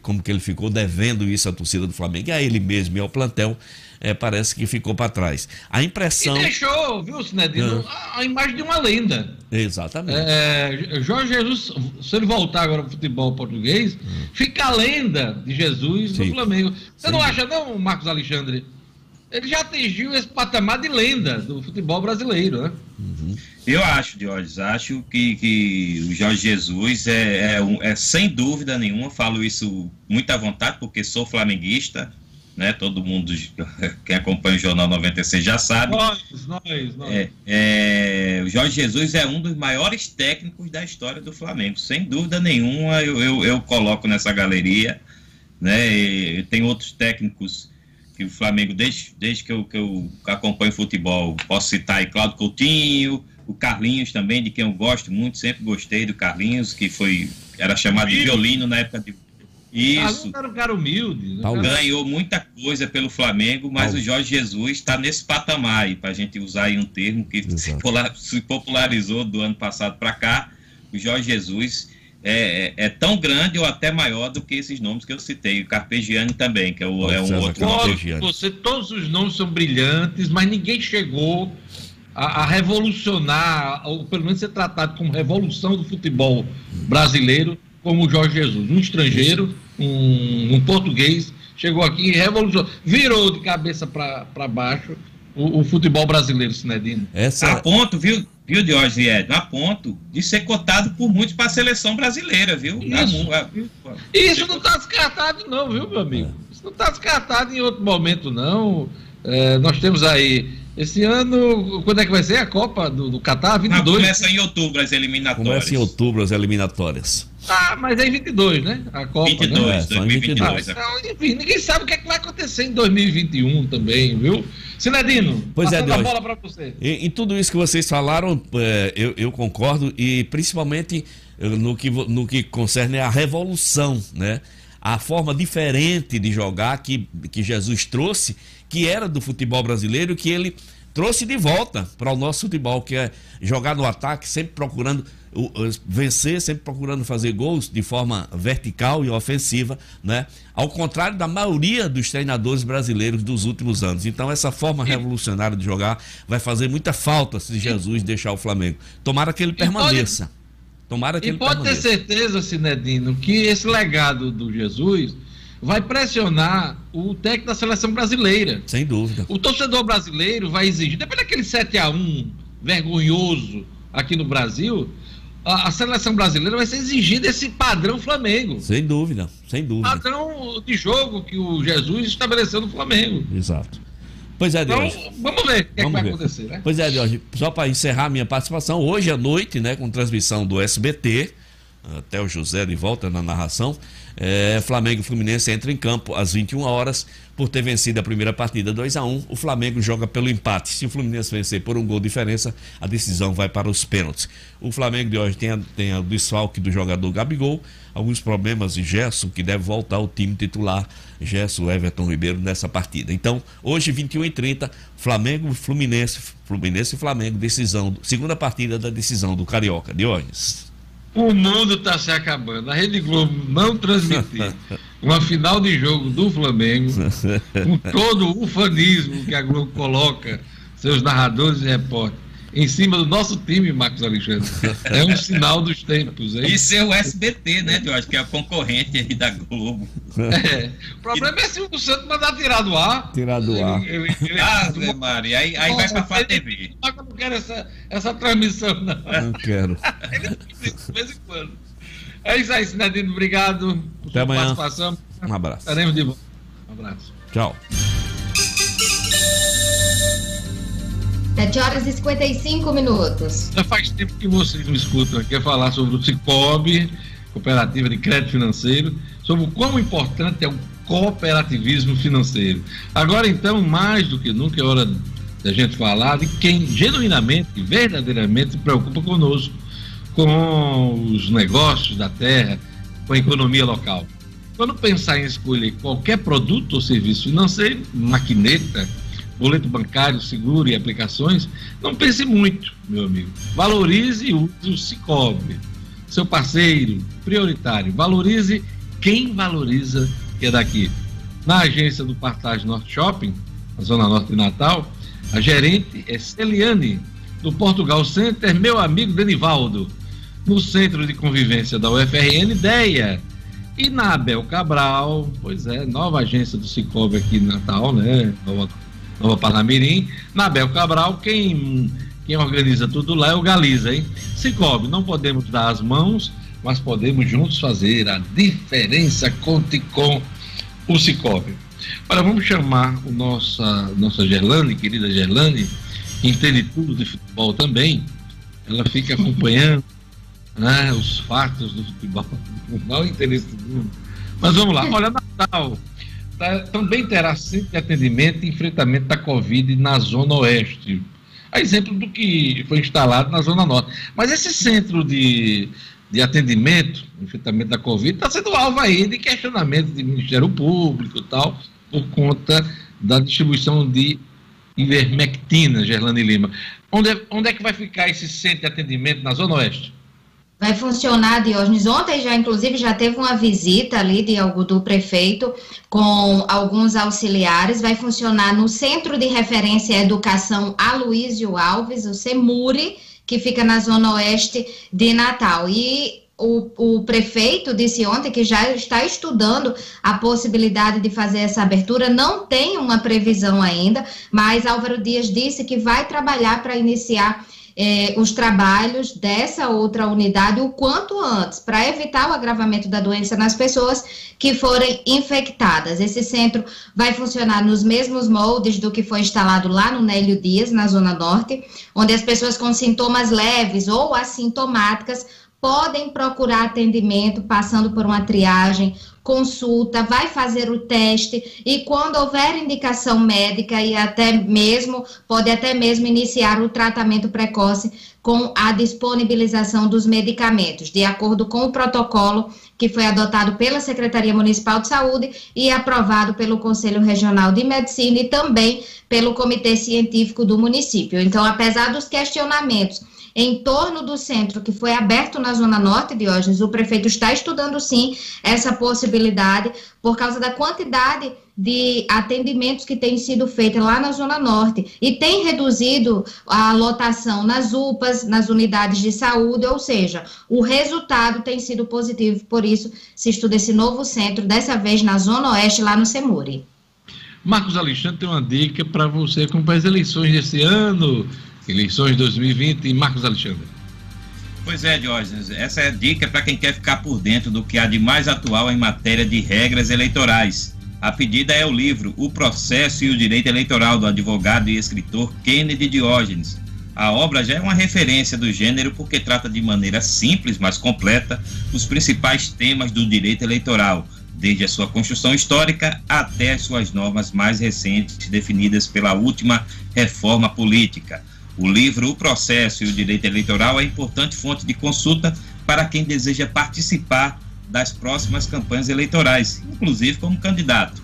S7: como que ele ficou devendo isso à torcida do Flamengo e a ele mesmo e ao plantel é, parece que ficou para trás. A impressão. E
S1: deixou, viu, Sinedino, a, a imagem de uma lenda.
S7: Exatamente.
S1: É, Jorge Jesus, se ele voltar agora para o futebol português, hum. fica a lenda de Jesus Sim. no Flamengo. Você Sim. não acha, não, Marcos Alexandre? Ele já atingiu esse patamar de lenda do futebol brasileiro, né?
S2: Uhum. Eu acho, Diógenes, acho que, que o Jorge Jesus é, é, um, é, sem dúvida nenhuma, falo isso muito à vontade, porque sou flamenguista, né? Todo mundo, quem acompanha o Jornal 96 já sabe.
S1: Nós, nós, nós.
S2: É, é, o Jorge Jesus é um dos maiores técnicos da história do Flamengo, sem dúvida nenhuma. Eu, eu, eu coloco nessa galeria, né? E tem outros técnicos que o Flamengo, desde, desde que, eu, que eu acompanho futebol, posso citar aí Claudio Coutinho, o Carlinhos também, de quem eu gosto muito, sempre gostei do Carlinhos, que foi era chamado de violino na época de isso.
S1: Era um cara humilde.
S2: Né? Ganhou muita coisa pelo Flamengo, mas Paulo. o Jorge Jesus está nesse patamar aí, para a gente usar aí um termo que se popularizou do ano passado para cá. O Jorge Jesus é, é, é, tão grande ou até maior do que esses nomes que eu citei. O Carpegiani também, que é, o, é um outro
S1: nome. Você, todos os nomes são brilhantes, mas ninguém chegou a, a, revolucionar, ou pelo menos ser tratado como revolução do futebol brasileiro, como o Jorge Jesus. Um estrangeiro um, um português, chegou aqui e revolucionou, virou de cabeça para baixo o, o, futebol brasileiro, Sinedino.
S2: Essa... A ponto, viu, viu Diógenes Ed? A ponto de ser cotado por muitos para a seleção brasileira, viu?
S1: Isso, a, Isso não está descartado, não, viu, meu amigo? Isso não está descartado em outro momento, não. É, nós temos aí esse ano, quando é que vai ser a Copa do, do Catar? 22? Não,
S2: começa em outubro as eliminatórias.
S7: Começa em outubro as eliminatórias.
S1: Ah, mas é em 22, né?
S2: A Copa, 22, né? É, 2022.
S1: Então, enfim, ninguém sabe o que, é que vai acontecer em 2021 também, viu? Sinedino,
S7: pois é,
S1: a bola para você.
S7: Em, em, tudo isso que vocês falaram, é, eu, eu concordo, e principalmente eh, no que, no que concerne a revolução, né? A forma diferente de jogar que, que Jesus trouxe que era do futebol brasileiro, que ele trouxe de volta para o nosso futebol, que é jogar no ataque, sempre procurando vencer, sempre procurando fazer gols de forma vertical e ofensiva, né? Ao contrário da maioria dos treinadores brasileiros dos últimos anos. Então essa forma revolucionária de jogar vai fazer muita falta se Jesus deixar o Flamengo. Tomara que ele permaneça. Tomara que
S1: e
S7: ele
S1: pode
S7: permaneça.
S1: ter certeza, Sinedino, que esse legado do Jesus vai pressionar o técnico da seleção brasileira.
S7: Sem dúvida.
S1: O torcedor brasileiro vai exigir, depois daquele 7 a 1 vergonhoso aqui no Brasil, a, a, seleção brasileira vai ser exigida esse padrão Flamengo.
S7: Sem dúvida, sem dúvida.
S1: Padrão de jogo que o Jesus estabeleceu no Flamengo.
S7: Exato. Pois é, Deus. Então,
S1: vamos ver o que, é que vai ver. acontecer, né?
S7: Pois é, Deus. Só para encerrar minha participação, hoje à noite, né, com transmissão do SBT, até o José de volta na narração. É, Flamengo e Fluminense entra em campo às 21 horas por ter vencido a primeira partida 2 a 1 O Flamengo joga pelo empate. Se o Fluminense vencer por um gol de diferença, a decisão vai para os pênaltis. O Flamengo de hoje tem, a, tem o desfalque do jogador Gabigol, alguns problemas de Gerson, que deve voltar ao time titular, Gerson Everton Ribeiro, nessa partida. Então, hoje, 21 e 30 Flamengo Fluminense, Fluminense e Flamengo, decisão, segunda partida da decisão do Carioca. De hoje.
S1: O mundo está se acabando. A Rede Globo não transmitir uma final de jogo do Flamengo, com todo o ufanismo que a Globo coloca, seus narradores e repórteres, em cima do nosso time, Marcos Alexandre. É um sinal dos tempos.
S2: Hein? Isso é o SBT, né, eu acho que é a concorrente aí da Globo.
S1: É. O problema é se o Santos mandar tirar do ar.
S7: Tirar do ar.
S2: Ele, ele, ah, Maria, aí, aí vai pra Fá TV.
S1: Eu não quero essa, essa transmissão, não.
S7: Não quero. ele
S1: de vez em quando. É isso aí, Sinadino. Obrigado
S7: por Até amanhã.
S1: participação.
S7: Um abraço.
S1: Estaremos de volta. Um abraço.
S7: Tchau.
S4: 7 horas e 55 minutos.
S1: Já faz tempo que vocês me escutam aqui a falar sobre o Cicobi, Cooperativa de Crédito Financeiro, sobre o quão importante é o cooperativismo financeiro. Agora, então, mais do que nunca é hora da gente falar de quem genuinamente, verdadeiramente se preocupa conosco, com os negócios da terra, com a economia local. Quando pensar em escolher qualquer produto ou serviço financeiro, maquineta, boleto bancário, seguro e aplicações, não pense muito, meu amigo. Valorize e use o Cicobi, seu parceiro prioritário. Valorize quem valoriza que é daqui. Na agência do Partage Norte Shopping, na Zona Norte de Natal, a gerente é Celiane, do Portugal Center, meu amigo Denivaldo. No Centro de Convivência da UFRN, DEIA. E na Abel Cabral, pois é, nova agência do Cicobi aqui em Natal, né? Nova Nova Parnamirim, na Bel Cabral, quem, quem organiza tudo lá é o Galiza, hein? Cicobi, não podemos dar as mãos, mas podemos juntos fazer a diferença. Conte com o Cicobi. Agora vamos chamar o nossa, nossa Gerlane, querida Gerlane, que entende tudo de futebol também. Ela fica acompanhando né, os fatos do futebol, o maior interesse do mundo. Mas vamos lá, olha, Natal também terá centro de atendimento e enfrentamento da Covid na Zona Oeste. A exemplo do que foi instalado na Zona Norte. Mas esse centro de, de atendimento, enfrentamento da Covid, está sendo alvo aí de questionamento do Ministério Público e tal, por conta da distribuição de ivermectina, Gerlane Lima. Onde é, onde é que vai ficar esse centro de atendimento na Zona Oeste?
S4: Vai funcionar, Diógenes. Ontem já, inclusive, já teve uma visita ali de do prefeito com alguns auxiliares. Vai funcionar no Centro de Referência à Educação Aloísio Alves, o CEMURI, que fica na zona oeste de Natal. E o, o, prefeito disse ontem que já está estudando a possibilidade de fazer essa abertura, não tem uma previsão ainda, mas Álvaro Dias disse que vai trabalhar para iniciar é, os trabalhos dessa outra unidade o quanto antes, para evitar o agravamento da doença nas pessoas que forem infectadas. Esse centro vai funcionar nos mesmos moldes do que foi instalado lá no Nélio Dias, na Zona Norte, onde as pessoas com sintomas leves ou assintomáticas podem procurar atendimento passando por uma triagem consulta, vai fazer o teste e quando houver indicação médica e até mesmo pode até mesmo iniciar o tratamento precoce com a disponibilização dos medicamentos, de acordo com o protocolo que foi adotado pela Secretaria Municipal de Saúde e aprovado pelo Conselho Regional de Medicina e também pelo Comitê Científico do município. Então, apesar dos questionamentos em torno do centro que foi aberto na Zona Norte, Diógenes, o prefeito está estudando sim essa possibilidade por causa da quantidade de atendimentos que tem sido feita lá na Zona Norte. E tem reduzido a lotação nas UPAs, nas unidades de saúde, ou seja, o resultado tem sido positivo, por isso se estuda esse novo centro, dessa vez na Zona Oeste, lá no Semuri.
S1: Marcos Alexandre tem uma dica para você acompanhar as eleições desse ano, eleições 2020 e Marcos Alexandre.
S2: Pois é, Diógenes, essa é a dica para quem quer ficar por dentro do que há de mais atual em matéria de regras eleitorais. A pedida é o livro O Processo e o Direito Eleitoral do advogado e escritor Kennedy Diógenes. A obra já é uma referência do gênero porque trata de maneira simples, mas completa, os principais temas do direito eleitoral, desde a sua construção histórica até as suas normas mais recentes, definidas pela última reforma política. O livro O Processo e o Direito Eleitoral é importante fonte de consulta para quem deseja participar das próximas campanhas eleitorais, inclusive como candidato.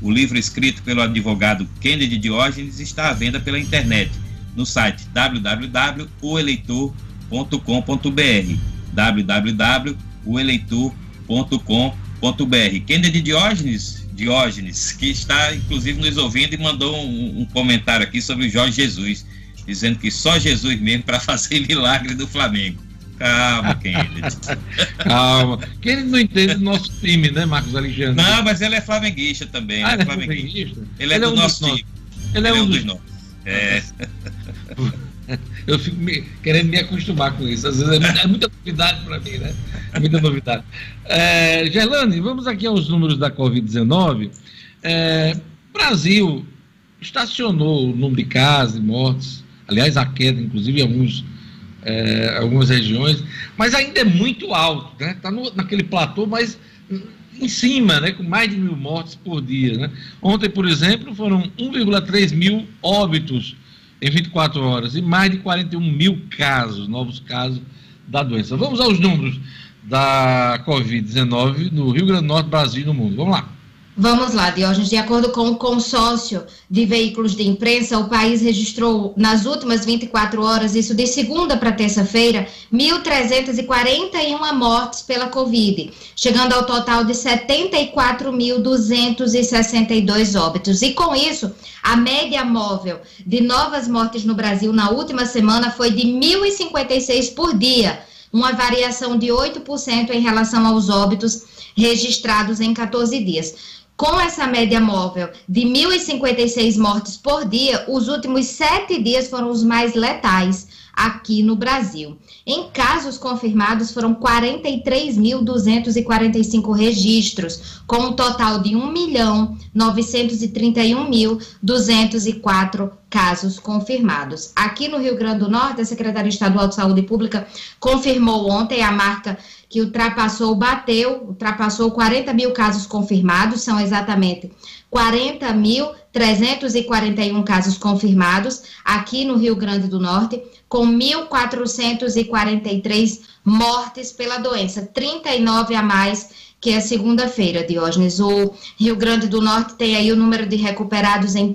S2: O livro escrito pelo advogado Kennedy Diógenes está à venda pela internet no site www.oeleitor.com.br www.oeleitor.com.br Kennedy Diógenes, Diógenes, que está inclusive nos ouvindo e mandou um, um comentário aqui sobre o Jorge Jesus dizendo que só Jesus mesmo para fazer milagre do Flamengo. Calma, Kennedy.
S1: Calma. Kennedy não entende do nosso time, né, Marcos Alexandre?
S2: Não, mas ele é flamenguista também.
S1: Ah,
S2: ele
S1: é flamenguista?
S2: Ele é ele do é um nosso time.
S1: Ele, é um, dos nossos. É. Eu fico me, querendo me acostumar com isso. Às vezes é muita, é muita novidade para mim, né? É muita novidade. É, Gerlane, vamos aqui aos números da Covid-19. É, Brasil estacionou o número de casos e mortes aliás, a queda, inclusive, em alguns, é, algumas regiões, mas ainda é muito alto, né? Está naquele platô, mas em cima, né? Com mais de mil mortes por dia, né? Ontem, por exemplo, foram 1,3 mil óbitos em 24 horas e mais de 41 mil casos, novos casos da doença. Vamos aos números da Covid-19 no Rio Grande do Norte, Brasil e no mundo. Vamos lá.
S4: Vamos lá, Diógenes. De acordo com o consórcio de veículos de imprensa, o país registrou nas últimas 24 horas, isso de segunda para terça-feira, 1.341 mortes pela Covid, chegando ao total de 74.262 óbitos. E com isso, a média móvel de novas mortes no Brasil na última semana foi de 1.056 por dia, uma variação de 8% em relação aos óbitos registrados em 14 dias. Com essa média móvel de 1.056 mortes por dia, os últimos sete dias foram os mais letais aqui no Brasil. Em casos confirmados, foram 43.245 registros, com um total de 1.931.204 casos confirmados. Aqui no Rio Grande do Norte, a Secretaria Estadual de Saúde Pública confirmou ontem a marca que ultrapassou, bateu, ultrapassou 40 mil casos confirmados, são exatamente 40.341 casos confirmados aqui no Rio Grande do Norte, com 1.443 mortes pela doença, 39 a mais que a segunda-feira, Diógenes. O Rio Grande do Norte tem aí o número de recuperados em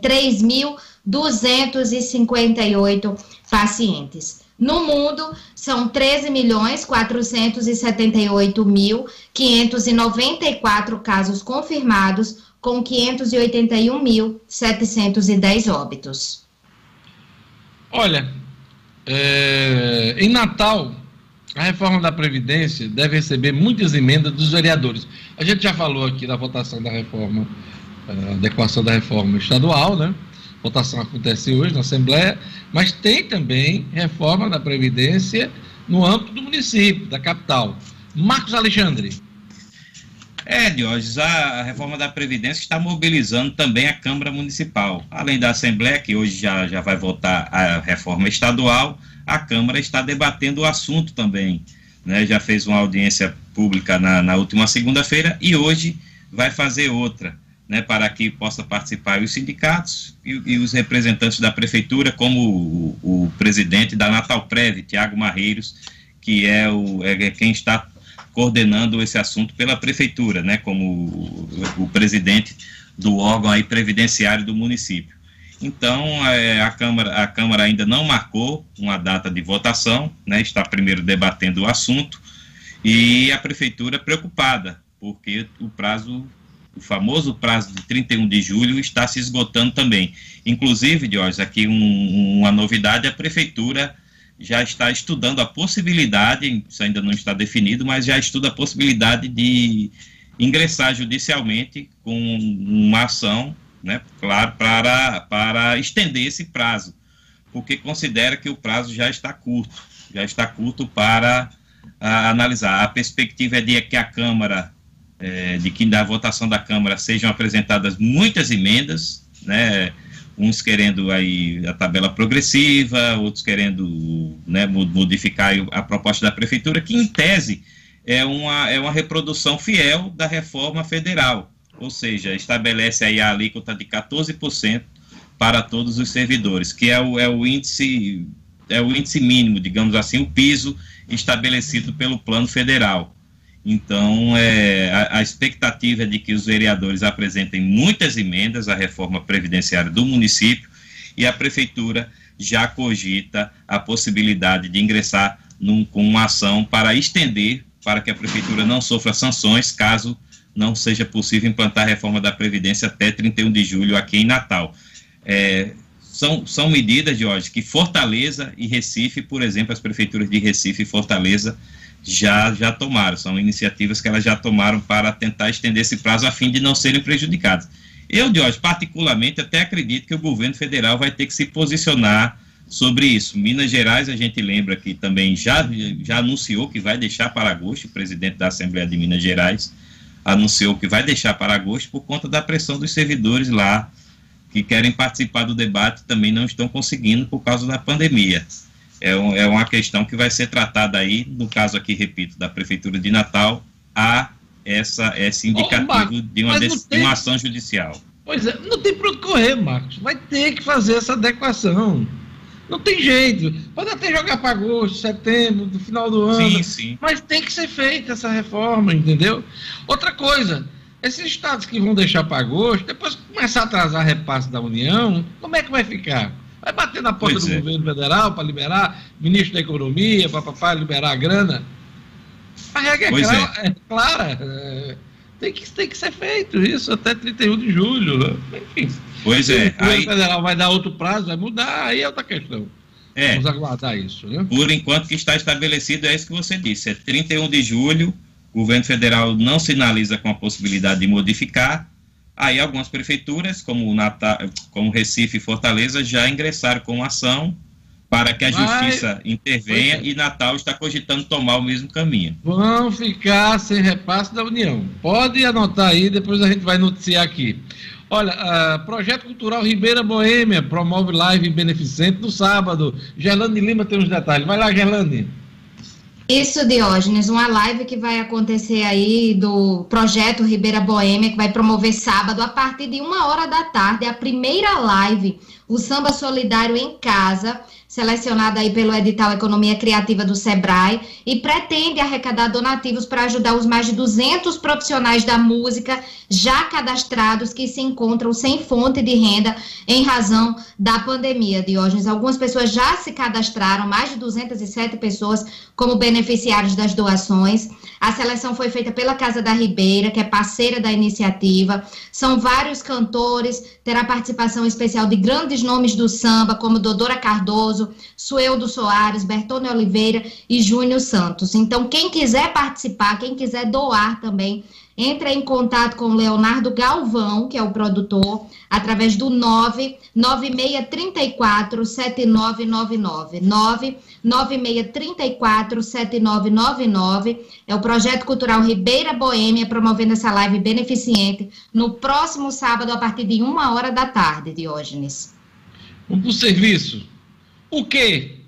S4: 3.258 pacientes. No mundo, são 13 milhões 478 mil 594 casos confirmados, com 581 mil 710 óbitos.
S1: Olha, é, em Natal, a reforma da Previdência deve receber muitas emendas dos vereadores. A gente já falou aqui da votação da reforma, a adequação da reforma estadual, né? Votação acontece hoje na Assembleia, mas tem também reforma da Previdência no âmbito do município, da capital. Marcos Alexandre.
S2: É, Diógenes, a reforma da Previdência está mobilizando também a Câmara Municipal. Além da Assembleia, que hoje já, já vai votar a reforma estadual, a Câmara está debatendo o assunto também. Né? Já fez uma audiência pública na, na última segunda-feira e hoje vai fazer outra né, para que possa participar os sindicatos e, e os representantes da prefeitura, como o, o, presidente da Natal Prev, Tiago Marreiros, que é, o, é quem está coordenando esse assunto pela prefeitura, né, como o, o presidente do órgão aí previdenciário do município. Então, é, a, Câmara, a Câmara ainda não marcou uma data de votação, né, está primeiro debatendo o assunto, e a prefeitura preocupada, porque o prazo o famoso prazo de 31 de julho está se esgotando também. Inclusive, Jorge, aqui um, uma novidade, a prefeitura já está estudando a possibilidade, isso ainda não está definido, mas já estuda a possibilidade de ingressar judicialmente com uma ação, né, claro, para, para estender esse prazo, porque considera que o prazo já está curto. já está curto para a, analisar. A perspectiva é de que a Câmara, é, de que da votação da Câmara sejam apresentadas muitas emendas, né, uns querendo aí a tabela progressiva, outros querendo né, modificar a proposta da prefeitura, que em tese é uma, é uma reprodução fiel da reforma federal, ou seja, estabelece aí a alíquota de 14% para todos os servidores, que é o, é o índice é o índice mínimo, digamos assim, o piso estabelecido pelo plano federal. Então, é, a, a, expectativa é de que os vereadores apresentem muitas emendas à reforma previdenciária do município e a prefeitura já cogita a possibilidade de ingressar num, com uma ação para estender, para que a prefeitura não sofra sanções caso não seja possível implantar a reforma da Previdência até 31 de julho aqui em Natal. É, são, são medidas, Jorge, que Fortaleza e Recife, por exemplo, as prefeituras de Recife e Fortaleza já, já tomaram. São iniciativas que elas já tomaram para tentar estender esse prazo a fim de não serem prejudicadas. Eu, Jorge, particularmente, até acredito que o governo federal vai ter que se posicionar sobre isso. Minas Gerais, a gente lembra que também já, já anunciou que vai deixar para agosto, o presidente da Assembleia de Minas Gerais anunciou que vai deixar para agosto por conta da pressão dos servidores lá que querem participar do debate também não estão conseguindo por causa da pandemia é, um, é uma questão que vai ser tratada aí, no caso aqui, repito, da Prefeitura de Natal, a essa, esse indicativo oh, de, uma, de tem... uma ação judicial.
S1: Pois é, não tem para onde correr, Marcos. Vai ter que fazer essa adequação. Não tem jeito. Pode até jogar para agosto, setembro, no final do ano. Sim, sim. Mas tem que ser feita essa reforma, entendeu? Outra coisa, esses estados que vão deixar para agosto, depois que começar a atrasar repasse da União, como é que vai ficar? Vai bater na porta pois do é. governo federal para liberar, ministro da Economia, para liberar a grana. A regra é clara, é. é clara. É, tem, que, tem que ser feito isso até 31 de julho. Enfim.
S2: Pois é.
S1: O governo aí... federal vai dar outro prazo, vai mudar, aí é outra questão. É. Vamos aguardar isso, né?
S2: Por enquanto que está estabelecido, é isso que você disse. É 31 de julho, o governo federal não sinaliza com a possibilidade de modificar, Aí algumas prefeituras, como, Natal, como Recife e Fortaleza, já ingressaram com ação para que a justiça intervenha é. e Natal está cogitando tomar o mesmo caminho.
S1: Vão ficar sem repasse da União. Pode anotar aí, depois a gente vai noticiar aqui. Olha, uh, Projeto Cultural Ribeira Boêmia promove live beneficente no sábado. Gerlane Lima tem uns detalhes. Vai lá, Gerlane.
S4: Isso, Diógenes, uma live que vai acontecer aí do projeto Ribeira Boêmia, que vai promover sábado a partir de uma hora da tarde, a primeira live, o Samba Solidário em Casa, selecionada aí pelo edital Economia Criativa do Sebrae, e pretende arrecadar donativos para ajudar os mais de 200 profissionais da música já cadastrados que se encontram sem fonte de renda em razão da pandemia, Diógenes. Algumas pessoas já se cadastraram, mais de 207 pessoas como beneficiários das doações. A seleção foi feita pela Casa da Ribeira, que é parceira da iniciativa. São vários cantores, terá participação especial de grandes nomes do samba, como Dodora Cardoso, Sueldo Soares, Bertone Oliveira e Júnior Santos. Então, quem quiser participar, quem quiser doar também, entre em contato com Leonardo Galvão, que é o produtor, através do 99634 7999. 99634 7999. É o Projeto Cultural Ribeira Boêmia promovendo essa live beneficente no próximo sábado, a partir de uma hora da tarde, Diógenes.
S1: Vamos para o serviço. O quê?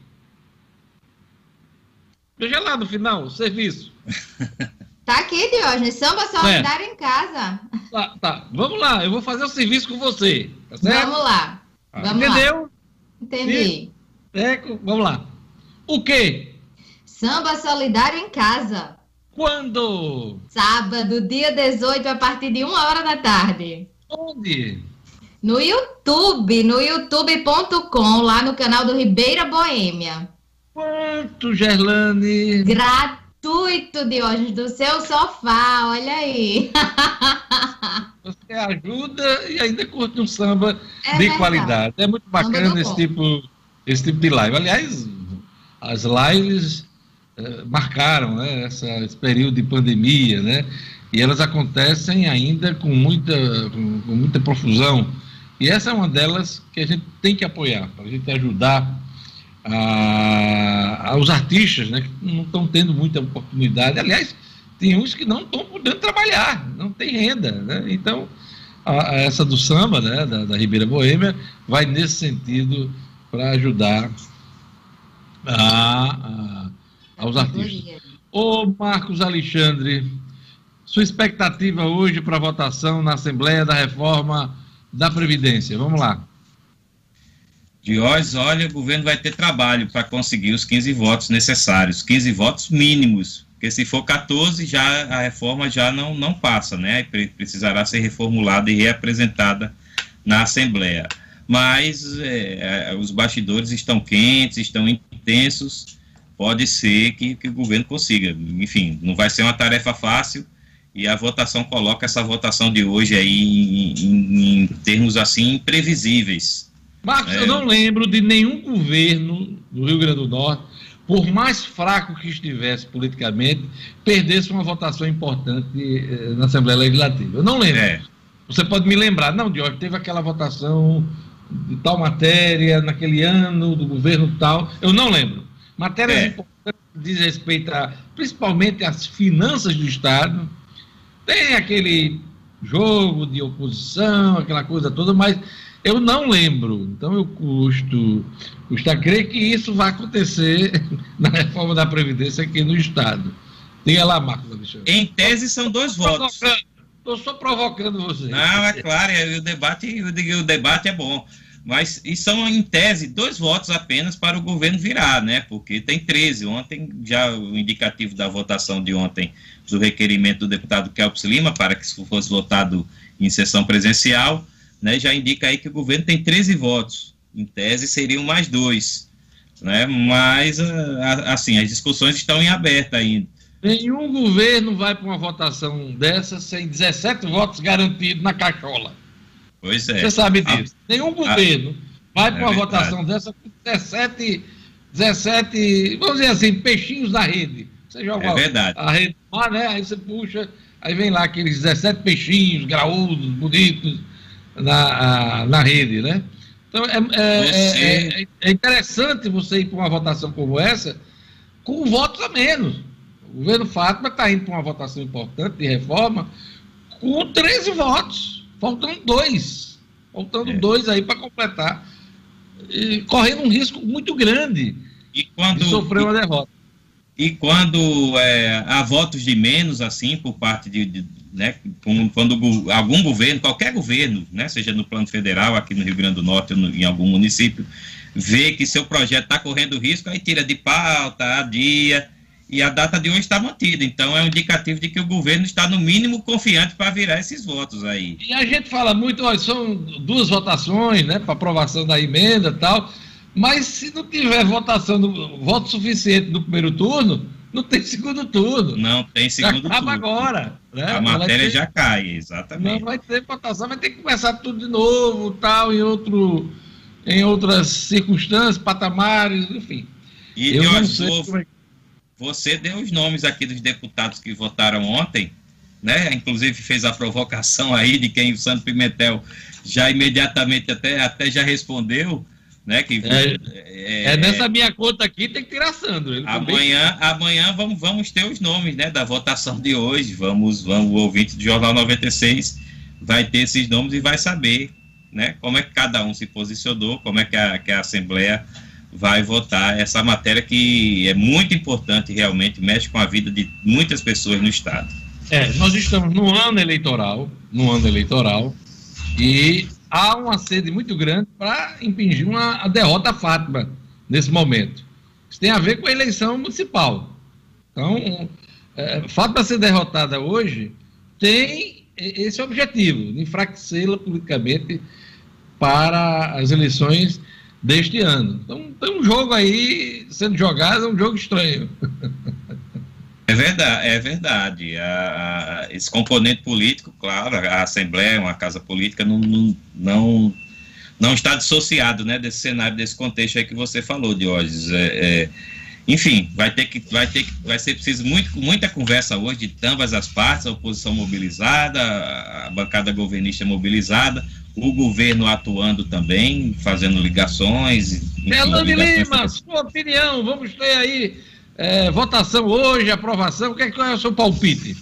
S1: Veja lá no final, o serviço.
S4: Tá aqui, Diógenes. Samba solidário é. em casa.
S1: Tá, tá. Vamos lá, eu vou fazer o serviço com você. Tá certo?
S4: Vamos lá.
S1: Ah, Vamos entendeu? Lá.
S4: Entendi.
S1: É, vamos lá. O quê?
S4: Samba solidário em casa.
S1: Quando?
S4: Sábado, dia 18, a partir de uma hora da tarde.
S1: Onde?
S4: No YouTube, no youtube.com, lá no canal do Ribeira Boêmia.
S1: Quanto, Gerlane?
S4: Gratuito, Diógenes, do seu sofá, olha aí.
S1: Você ajuda e ainda curte um samba é de verdade. qualidade. É muito bacana esse tipo, esse tipo de live. Aliás, as lives eh, marcaram né, essa, esse período de pandemia, né? E elas acontecem ainda com muita, com, com muita profusão. E essa é uma delas que a gente tem que apoiar, para a gente ajudar a, aos artistas, né, que não estão tendo muita oportunidade. Aliás, tem uns que não estão podendo trabalhar, não tem renda. Né? Então, a, a essa do samba, né, da, da Ribeira Boêmia, vai nesse sentido para ajudar a, a, aos artistas. Ô Marcos Alexandre, sua expectativa hoje para a votação na Assembleia da Reforma da Previdência? Vamos lá.
S2: Diógenes, olha, o governo vai ter trabalho para conseguir os 15 votos necessários, 15 votos mínimos, porque se for 14, já a reforma já não, não passa, né? Precisará ser reformulada e reapresentada na Assembleia. Mas é, é, os bastidores estão quentes, estão intensos, pode ser que, que o governo consiga. Enfim, não vai ser uma tarefa fácil, e a votação coloca essa votação de hoje aí em, em, em termos assim imprevisíveis.
S1: Marcos, é. eu não lembro de nenhum governo do Rio Grande do Norte, por mais fraco que estivesse politicamente, perdesse uma votação importante eh, na Assembleia Legislativa. Eu não lembro. É. Você pode me lembrar, não, Diogo, teve aquela votação de tal matéria naquele ano, do governo tal. Eu não lembro. Matérias é. importantes diz respeito a, principalmente às finanças do Estado, tem aquele jogo de oposição, aquela coisa toda, mas eu não lembro. Então eu custo, custa crer que isso vai acontecer na reforma da Previdência aqui no Estado. Diga lá, Marcos
S2: Alexandre. Em tese são dois votos.
S1: Estou só provocando você.
S2: Não, é claro, é, o debate, o debate é bom. Mas e são, em tese, dois votos apenas para o governo virar, né? Porque tem 13. Ontem, já o indicativo da votação de ontem do requerimento do deputado Kelps Lima para que isso fosse votado em sessão presencial, né, já indica aí que o governo tem 13 votos. Em tese seriam mais dois. Né, mas, assim, as discussões estão em aberto ainda.
S1: Nenhum governo vai para uma votação dessa sem 17 votos garantidos na cachola.
S2: Pois é.
S1: Você sabe disso. A, Nenhum governo a, vai para uma é votação dessa com 17, 17, vamos dizer assim, peixinhos da rede.
S2: Você joga é verdade.
S1: a rede mar, né? Aí você puxa, aí vem lá aqueles 17 peixinhos graúdos, bonitos, na, na rede, né? Então é, é, você... é, é interessante você ir para uma votação como essa com votos a menos. O governo Fátima está indo para uma votação importante de reforma com 13 votos, faltando dois. Faltando é. dois aí para completar. E correndo um risco muito grande
S2: e quando, de
S1: sofrer uma derrota.
S2: E quando é, há votos de menos, assim, por parte de, de né, quando algum governo, qualquer governo, né, seja no plano federal, aqui no Rio Grande do Norte ou no, em algum município, vê que seu projeto está correndo risco, aí tira de pauta, adia, e a data de hoje está mantida. Então é um indicativo de que o governo está, no mínimo, confiante para virar esses votos aí.
S1: E a gente fala muito, olha, são duas votações, né, para aprovação da emenda e tal. Mas se não tiver votação, do, voto suficiente no primeiro turno, não tem segundo turno.
S2: Não tem segundo
S1: já acaba turno. agora.
S2: Né? A matéria ter, já cai, exatamente.
S1: Não vai ter votação, vai ter que começar tudo de novo, tal, em, outro, em outras circunstâncias, patamares, enfim.
S2: E eu não sei é... você deu os nomes aqui dos deputados que votaram ontem, né? Inclusive fez a provocação aí de quem o Santo Pimentel já imediatamente até, até já respondeu né? Que,
S1: é, é, é, nessa minha conta aqui tem que tirar Sandro.
S2: amanhã, também... amanhã vamos, vamos ter os nomes, né? Da votação de hoje. Vamos, vamos, o ouvinte do Jornal 96 vai ter esses nomes e vai saber, né? Como é que cada um se posicionou, como é que a, que a Assembleia vai votar essa matéria que é muito importante realmente, mexe com a vida de muitas pessoas no Estado.
S1: É, nós estamos no ano eleitoral, no ano eleitoral, e há uma sede muito grande para impingir uma, derrota Fátima nesse momento. Isso tem a ver com a eleição municipal. Então, é, Fátima ser derrotada hoje tem esse objetivo, de enfraquecê-la politicamente para as eleições deste ano. Então, tem um jogo aí sendo jogado, é um jogo estranho.
S2: É verdade, é verdade. A, a, esse componente político, claro, a Assembleia, uma casa política, não, não, não, não está dissociado né, desse cenário, desse contexto aí que você falou, Diógenes. É, é, enfim, vai ter que, vai ter que, vai ser preciso muito, muita conversa hoje de ambas as partes, a oposição mobilizada, a bancada governista mobilizada, o governo atuando também, fazendo ligações.
S1: Elane Lima, sua opinião, vamos ter aí é, votação hoje, aprovação, o que é, qual é o seu palpite?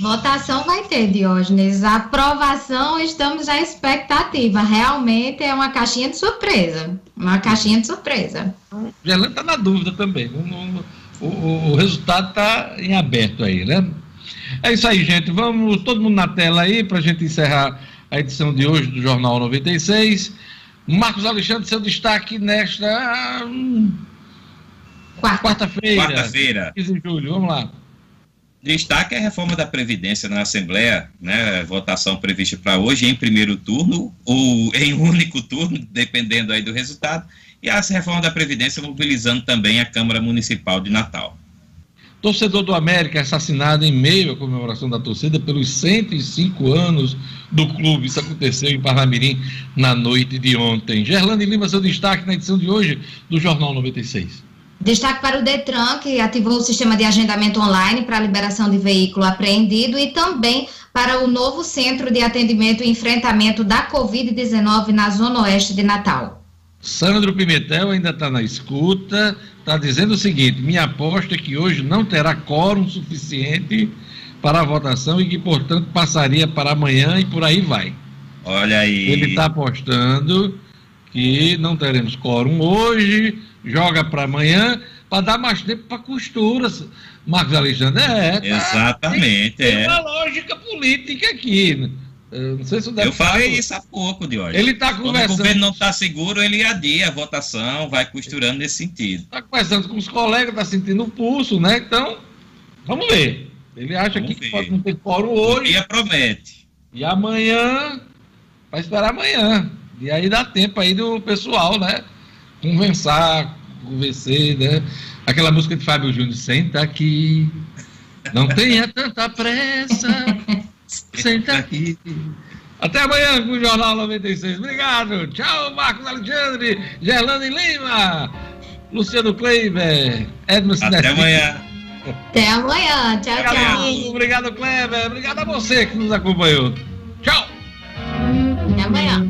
S4: Votação vai ter, Diógenes. Aprovação, estamos à expectativa. Realmente é uma caixinha de surpresa. Uma caixinha de surpresa.
S1: Gelane está na dúvida também. O, o, o resultado está em aberto aí, né? É isso aí, gente. Vamos todo mundo na tela aí para a gente encerrar a edição de hoje do Jornal 96. Marcos Alexandre, seu destaque nesta hum, quarta-feira.
S2: Quarta-feira.
S1: 15 de julho, vamos lá.
S2: Destaque é a reforma da Previdência na Assembleia, né? Votação prevista para hoje em primeiro turno ou em único turno, dependendo aí do resultado. E a reforma da Previdência mobilizando também a Câmara Municipal de Natal.
S1: Torcedor do América assassinado em meio à comemoração da torcida pelos 105 anos do clube. Isso aconteceu em Parnamirim na noite de ontem. Gerlane Lima, seu destaque na edição de hoje do Jornal 96.
S4: Destaque para o Detran, que ativou o sistema de agendamento online para a liberação de veículo apreendido e também para o novo centro de atendimento e enfrentamento da Covid-19 na Zona Oeste de Natal.
S1: Sandro Pimentel ainda está na escuta, está dizendo o seguinte: minha aposta é que hoje não terá quórum suficiente para a votação e que, portanto, passaria para amanhã e por aí vai.
S2: Olha aí.
S1: Ele está apostando que não teremos quórum hoje, joga para amanhã, para dar mais tempo para costuras. Marcos Alexandre, é.
S2: Tá, Exatamente. Tem,
S1: tem é. uma lógica política aqui.
S2: Eu não sei se o Eu falei isso há pouco, hoje.
S1: Ele está conversando. Quando
S2: o governo não está seguro, ele adia a votação, vai costurando nesse sentido.
S1: Está conversando com os colegas, está sentindo o pulso, né? Então, vamos ver. Ele acha vamos que pode não ter fórum hoje.
S2: Dia promete.
S1: E amanhã, vai esperar amanhã. E aí dá tempo aí do pessoal, né? Conversar, convencer, né? Aquela música de Fábio Júnior, senta aqui, não tenha tanta pressa. Senta. aqui. Até amanhã com o Jornal 96. Obrigado. Tchau, Marcos Alexandre, Gerlane Lima, Luciano Kleiber,
S2: Edmund Até amanhã.
S4: Até amanhã. Tchau, tchau.
S1: Obrigado, Kleber. Obrigado a você que nos acompanhou. Tchau. Até amanhã.